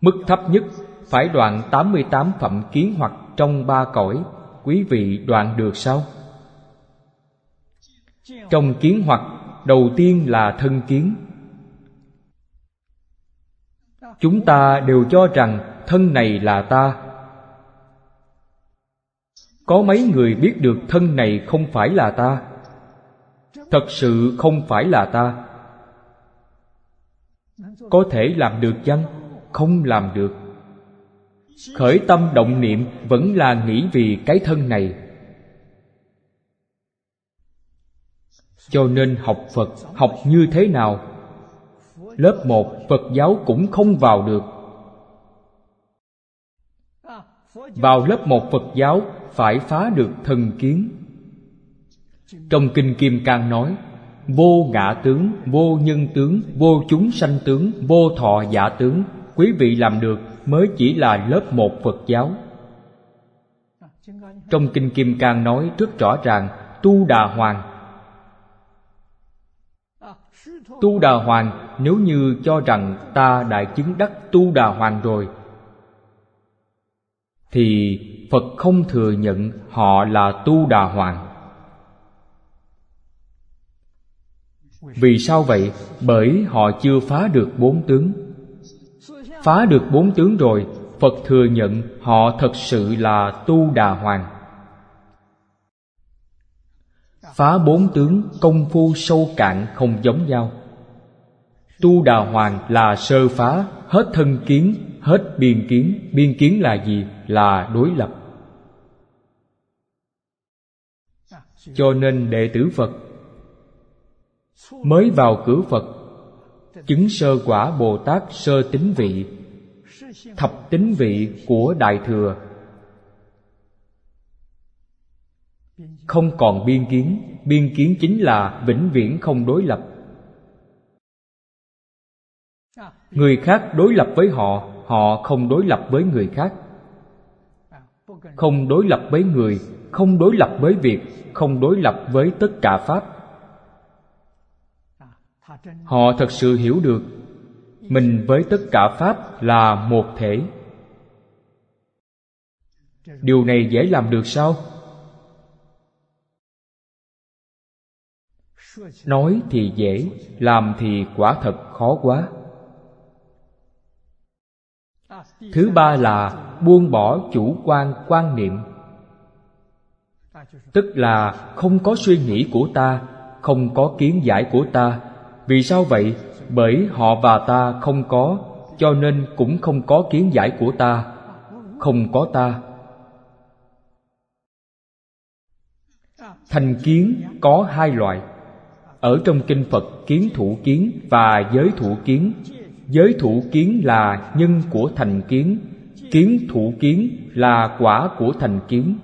Mức thấp nhất phải đoạn 88 phẩm kiến hoặc trong ba cõi. Quý vị đoạn được sao? Trong kiến hoặc, đầu tiên là thân kiến. Chúng ta đều cho rằng thân này là ta. Có mấy người biết được thân này không phải là ta? Thật sự không phải là ta. Có thể làm được chăng? Không làm được. Khởi tâm động niệm vẫn là nghĩ vì cái thân này. Cho nên học phật, học như thế nào? Lớp một, phật giáo cũng không vào được. Vào lớp một phật giáo, phải phá được thần kiến. Trong kinh kim cang nói, vô ngã tướng, vô nhân tướng, vô chúng sanh tướng, vô thọ giả tướng, quý vị làm được mới chỉ là lớp một phật giáo. Trong kinh kim cang nói rất rõ ràng, tu đà hoàng tu đà hoàng nếu như cho rằng ta đại chứng đắc tu đà hoàng rồi, thì phật không thừa nhận họ là tu đà hoàng vì sao vậy? Bởi họ chưa phá được bốn tướng. Phá được bốn tướng rồi, phật thừa nhận họ thật sự là tu đà hoàng phá bốn tướng, công phu sâu cạn không giống nhau tu đà hoàng là sơ phá, hết thân kiến, hết biên kiến. Biên kiến là gì? Là đối lập. Cho nên đệ tử phật mới vào cửa phật. Chứng sơ quả bồ tát sơ tính vị, thập tính vị của đại thừa. Không còn biên kiến. Biên kiến chính là vĩnh viễn không đối lập. Người khác đối lập với họ họ không đối lập với người khác. Không đối lập với người, không đối lập với việc, không đối lập với tất cả pháp. Họ thật sự hiểu được, mình với tất cả pháp là một thể. Điều này dễ làm được sao? Nói thì dễ, làm thì quả thật khó quá thứ ba là buông bỏ chủ quan quan niệm. Tức là không có suy nghĩ của ta, không có kiến giải của ta. Vì sao vậy? Bởi họ và ta không có, cho nên cũng không có kiến giải của ta. Không có ta. Thành kiến có hai loại. Ở trong kinh phật, kiến thủ kiến và giới thủ kiến giới thủ kiến là nhân của thành kiến kiến thủ kiến là quả của thành kiến.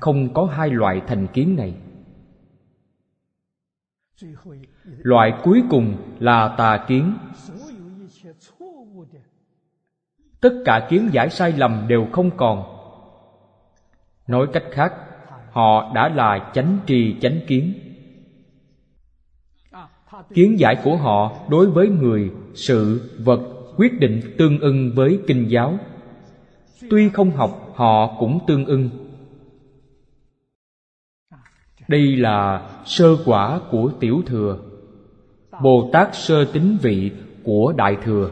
Không có hai loại thành kiến này. Loại cuối cùng là tà kiến. Tất cả kiến giải sai lầm đều không còn. Nói cách khác, họ đã là chánh trì chánh kiến. Kiến giải của họ đối với người sự vật quyết định tương ưng với kinh giáo. Tuy không học, họ cũng tương ưng. Đây là sơ quả của tiểu thừa. Bồ tát sơ tính vị của đại thừa.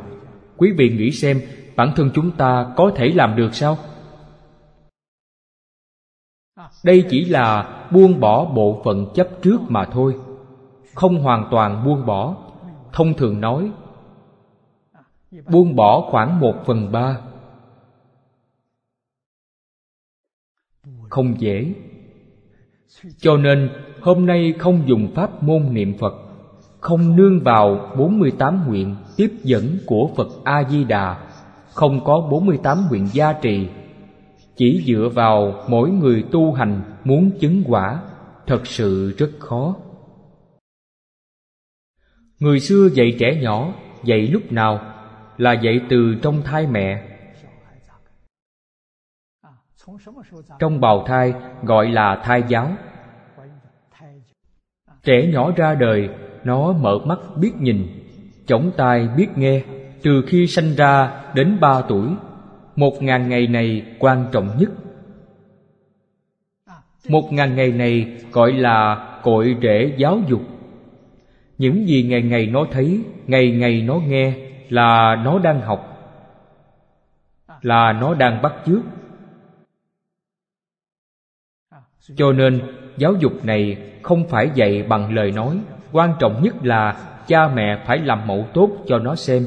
Quý vị nghĩ xem, bản thân chúng ta có thể làm được sao? Đây chỉ là buông bỏ bộ phận chấp trước mà thôi. Không hoàn toàn buông bỏ. Thông thường nói buông bỏ khoảng một phần ba. Không dễ. Cho nên hôm nay không dùng pháp môn niệm phật không nương vào 48 nguyện tiếp dẫn của Phật A-di-đà, không có 48 nguyện gia trì, chỉ dựa vào mỗi người tu hành muốn chứng quả, thật sự rất khó. Người xưa dạy trẻ nhỏ, dạy lúc nào là dạy từ trong thai mẹ. Trong bào thai gọi là thai giáo. Trẻ nhỏ ra đời, Nó mở mắt biết nhìn, Chổng tai biết nghe. Từ khi sanh ra đến ba tuổi, Một ngàn ngày này quan trọng nhất. Một ngàn ngày này gọi là cội rễ giáo dục. Những gì ngày ngày nó thấy, Ngày ngày nó nghe là nó đang học, Là nó đang bắt chước. Cho nên, giáo dục này không phải dạy bằng lời nói, Quan trọng nhất là cha mẹ phải làm mẫu tốt cho nó xem.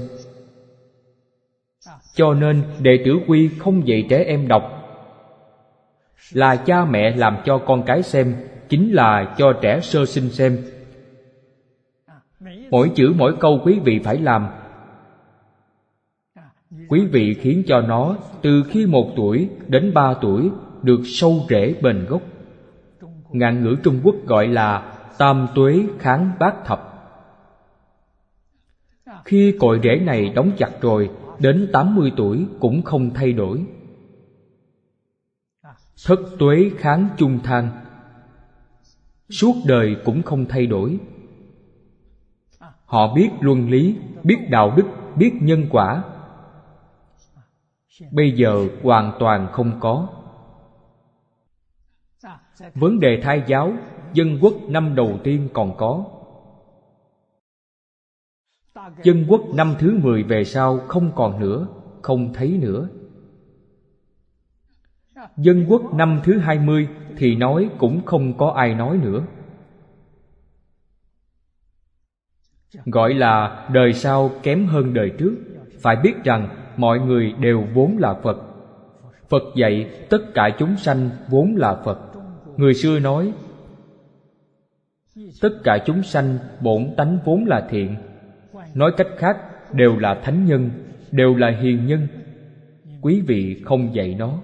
Cho nên, đệ tử quy không dạy trẻ em đọc. Là cha mẹ làm cho con cái xem, Chính là cho trẻ sơ sinh xem. Mỗi chữ, mỗi câu quý vị phải làm Quý vị khiến cho nó từ khi một tuổi đến ba tuổi được sâu rễ bền gốc ngạn ngữ Trung Quốc gọi là tam tuế kháng bát thập. Khi cội rễ này đóng chặt rồi, đến 80 tuổi cũng không thay đổi. Thất tuế kháng chung than, Suốt đời cũng không thay đổi Họ biết luân lý, biết đạo đức, biết nhân quả Bây giờ hoàn toàn không có. Vấn đề thai giáo, Dân quốc năm đầu tiên còn có. Dân quốc năm thứ mười về sau không còn nữa, Không thấy nữa. Dân quốc năm thứ hai mươi Thì nói cũng không có ai nói nữa. Gọi là đời sau kém hơn đời trước. Phải biết rằng mọi người đều vốn là Phật. Phật dạy tất cả chúng sanh vốn là Phật. Người xưa nói, Tất cả chúng sanh bổn tánh vốn là thiện. Nói cách khác, đều là thánh nhân, Đều là hiền nhân. Quý vị không dạy nó.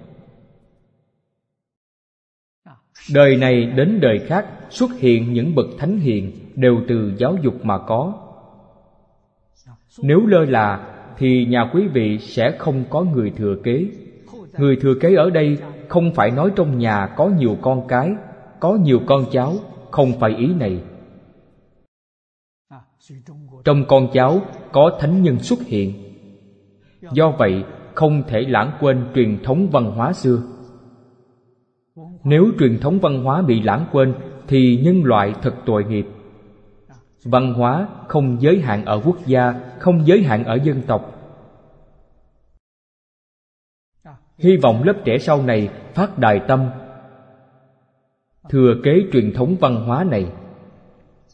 Đời này đến đời khác xuất hiện những bậc thánh hiền Đều từ giáo dục mà có. Nếu lơ là thì nhà quý vị sẽ không có người thừa kế. Người thừa kế ở đây không phải nói trong nhà có nhiều con cái, có nhiều con cháu, không phải ý này. Trong con cháu có thánh nhân xuất hiện. Do vậy, không thể lãng quên truyền thống văn hóa xưa. Nếu truyền thống văn hóa bị lãng quên, thì nhân loại thật tội nghiệp văn hóa không giới hạn ở quốc gia, không giới hạn ở dân tộc. Hy vọng lớp trẻ sau này phát đài tâm. Thừa kế truyền thống văn hóa này.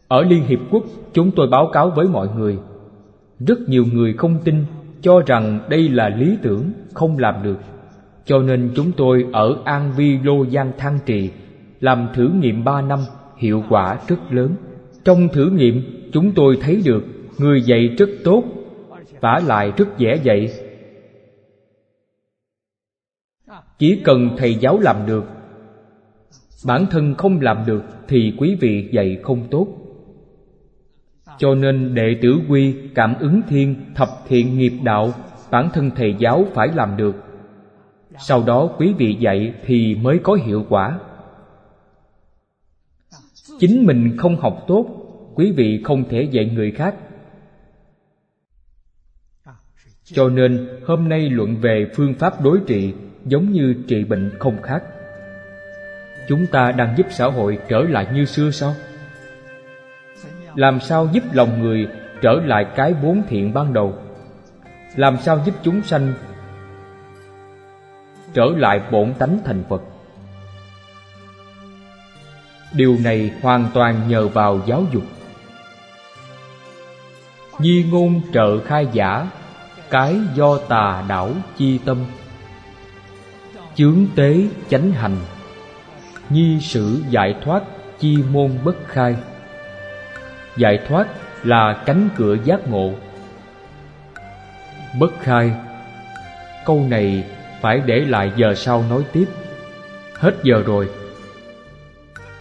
Ở liên hiệp quốc, chúng tôi báo cáo với mọi người. Rất nhiều người không tin, cho rằng đây là lý tưởng, không làm được. Cho nên chúng tôi ở an vi lô giang thăng trì, làm thử nghiệm ba năm, hiệu quả rất lớn trong thử nghiệm, chúng tôi thấy được người dạy rất tốt, vả lại rất dễ dạy. Chỉ cần thầy giáo làm được, bản thân không làm được thì quý vị dạy không tốt. Cho nên đệ tử quy cảm ứng thiên, thập thiện nghiệp đạo, bản thân thầy giáo phải làm được. Sau đó quý vị dạy thì mới có hiệu quả chính mình không học tốt, quý vị không thể dạy người khác. Cho nên, hôm nay luận về phương pháp đối trị giống như trị bệnh không khác. Chúng ta đang giúp xã hội trở lại như xưa sao? Làm sao giúp lòng người trở lại cái vốn thiện ban đầu? Làm sao giúp chúng sanh trở lại bổn tánh thành phật? Điều này hoàn toàn nhờ vào giáo dục. Nhi ngôn trợ khai giả, cái do tà đảo chi tâm. Chướng tế chánh hành, nhi sử giải thoát chi môn bất khai. Giải thoát là cánh cửa giác ngộ. Bất khai, câu này phải để lại giờ sau nói tiếp. Hết giờ rồi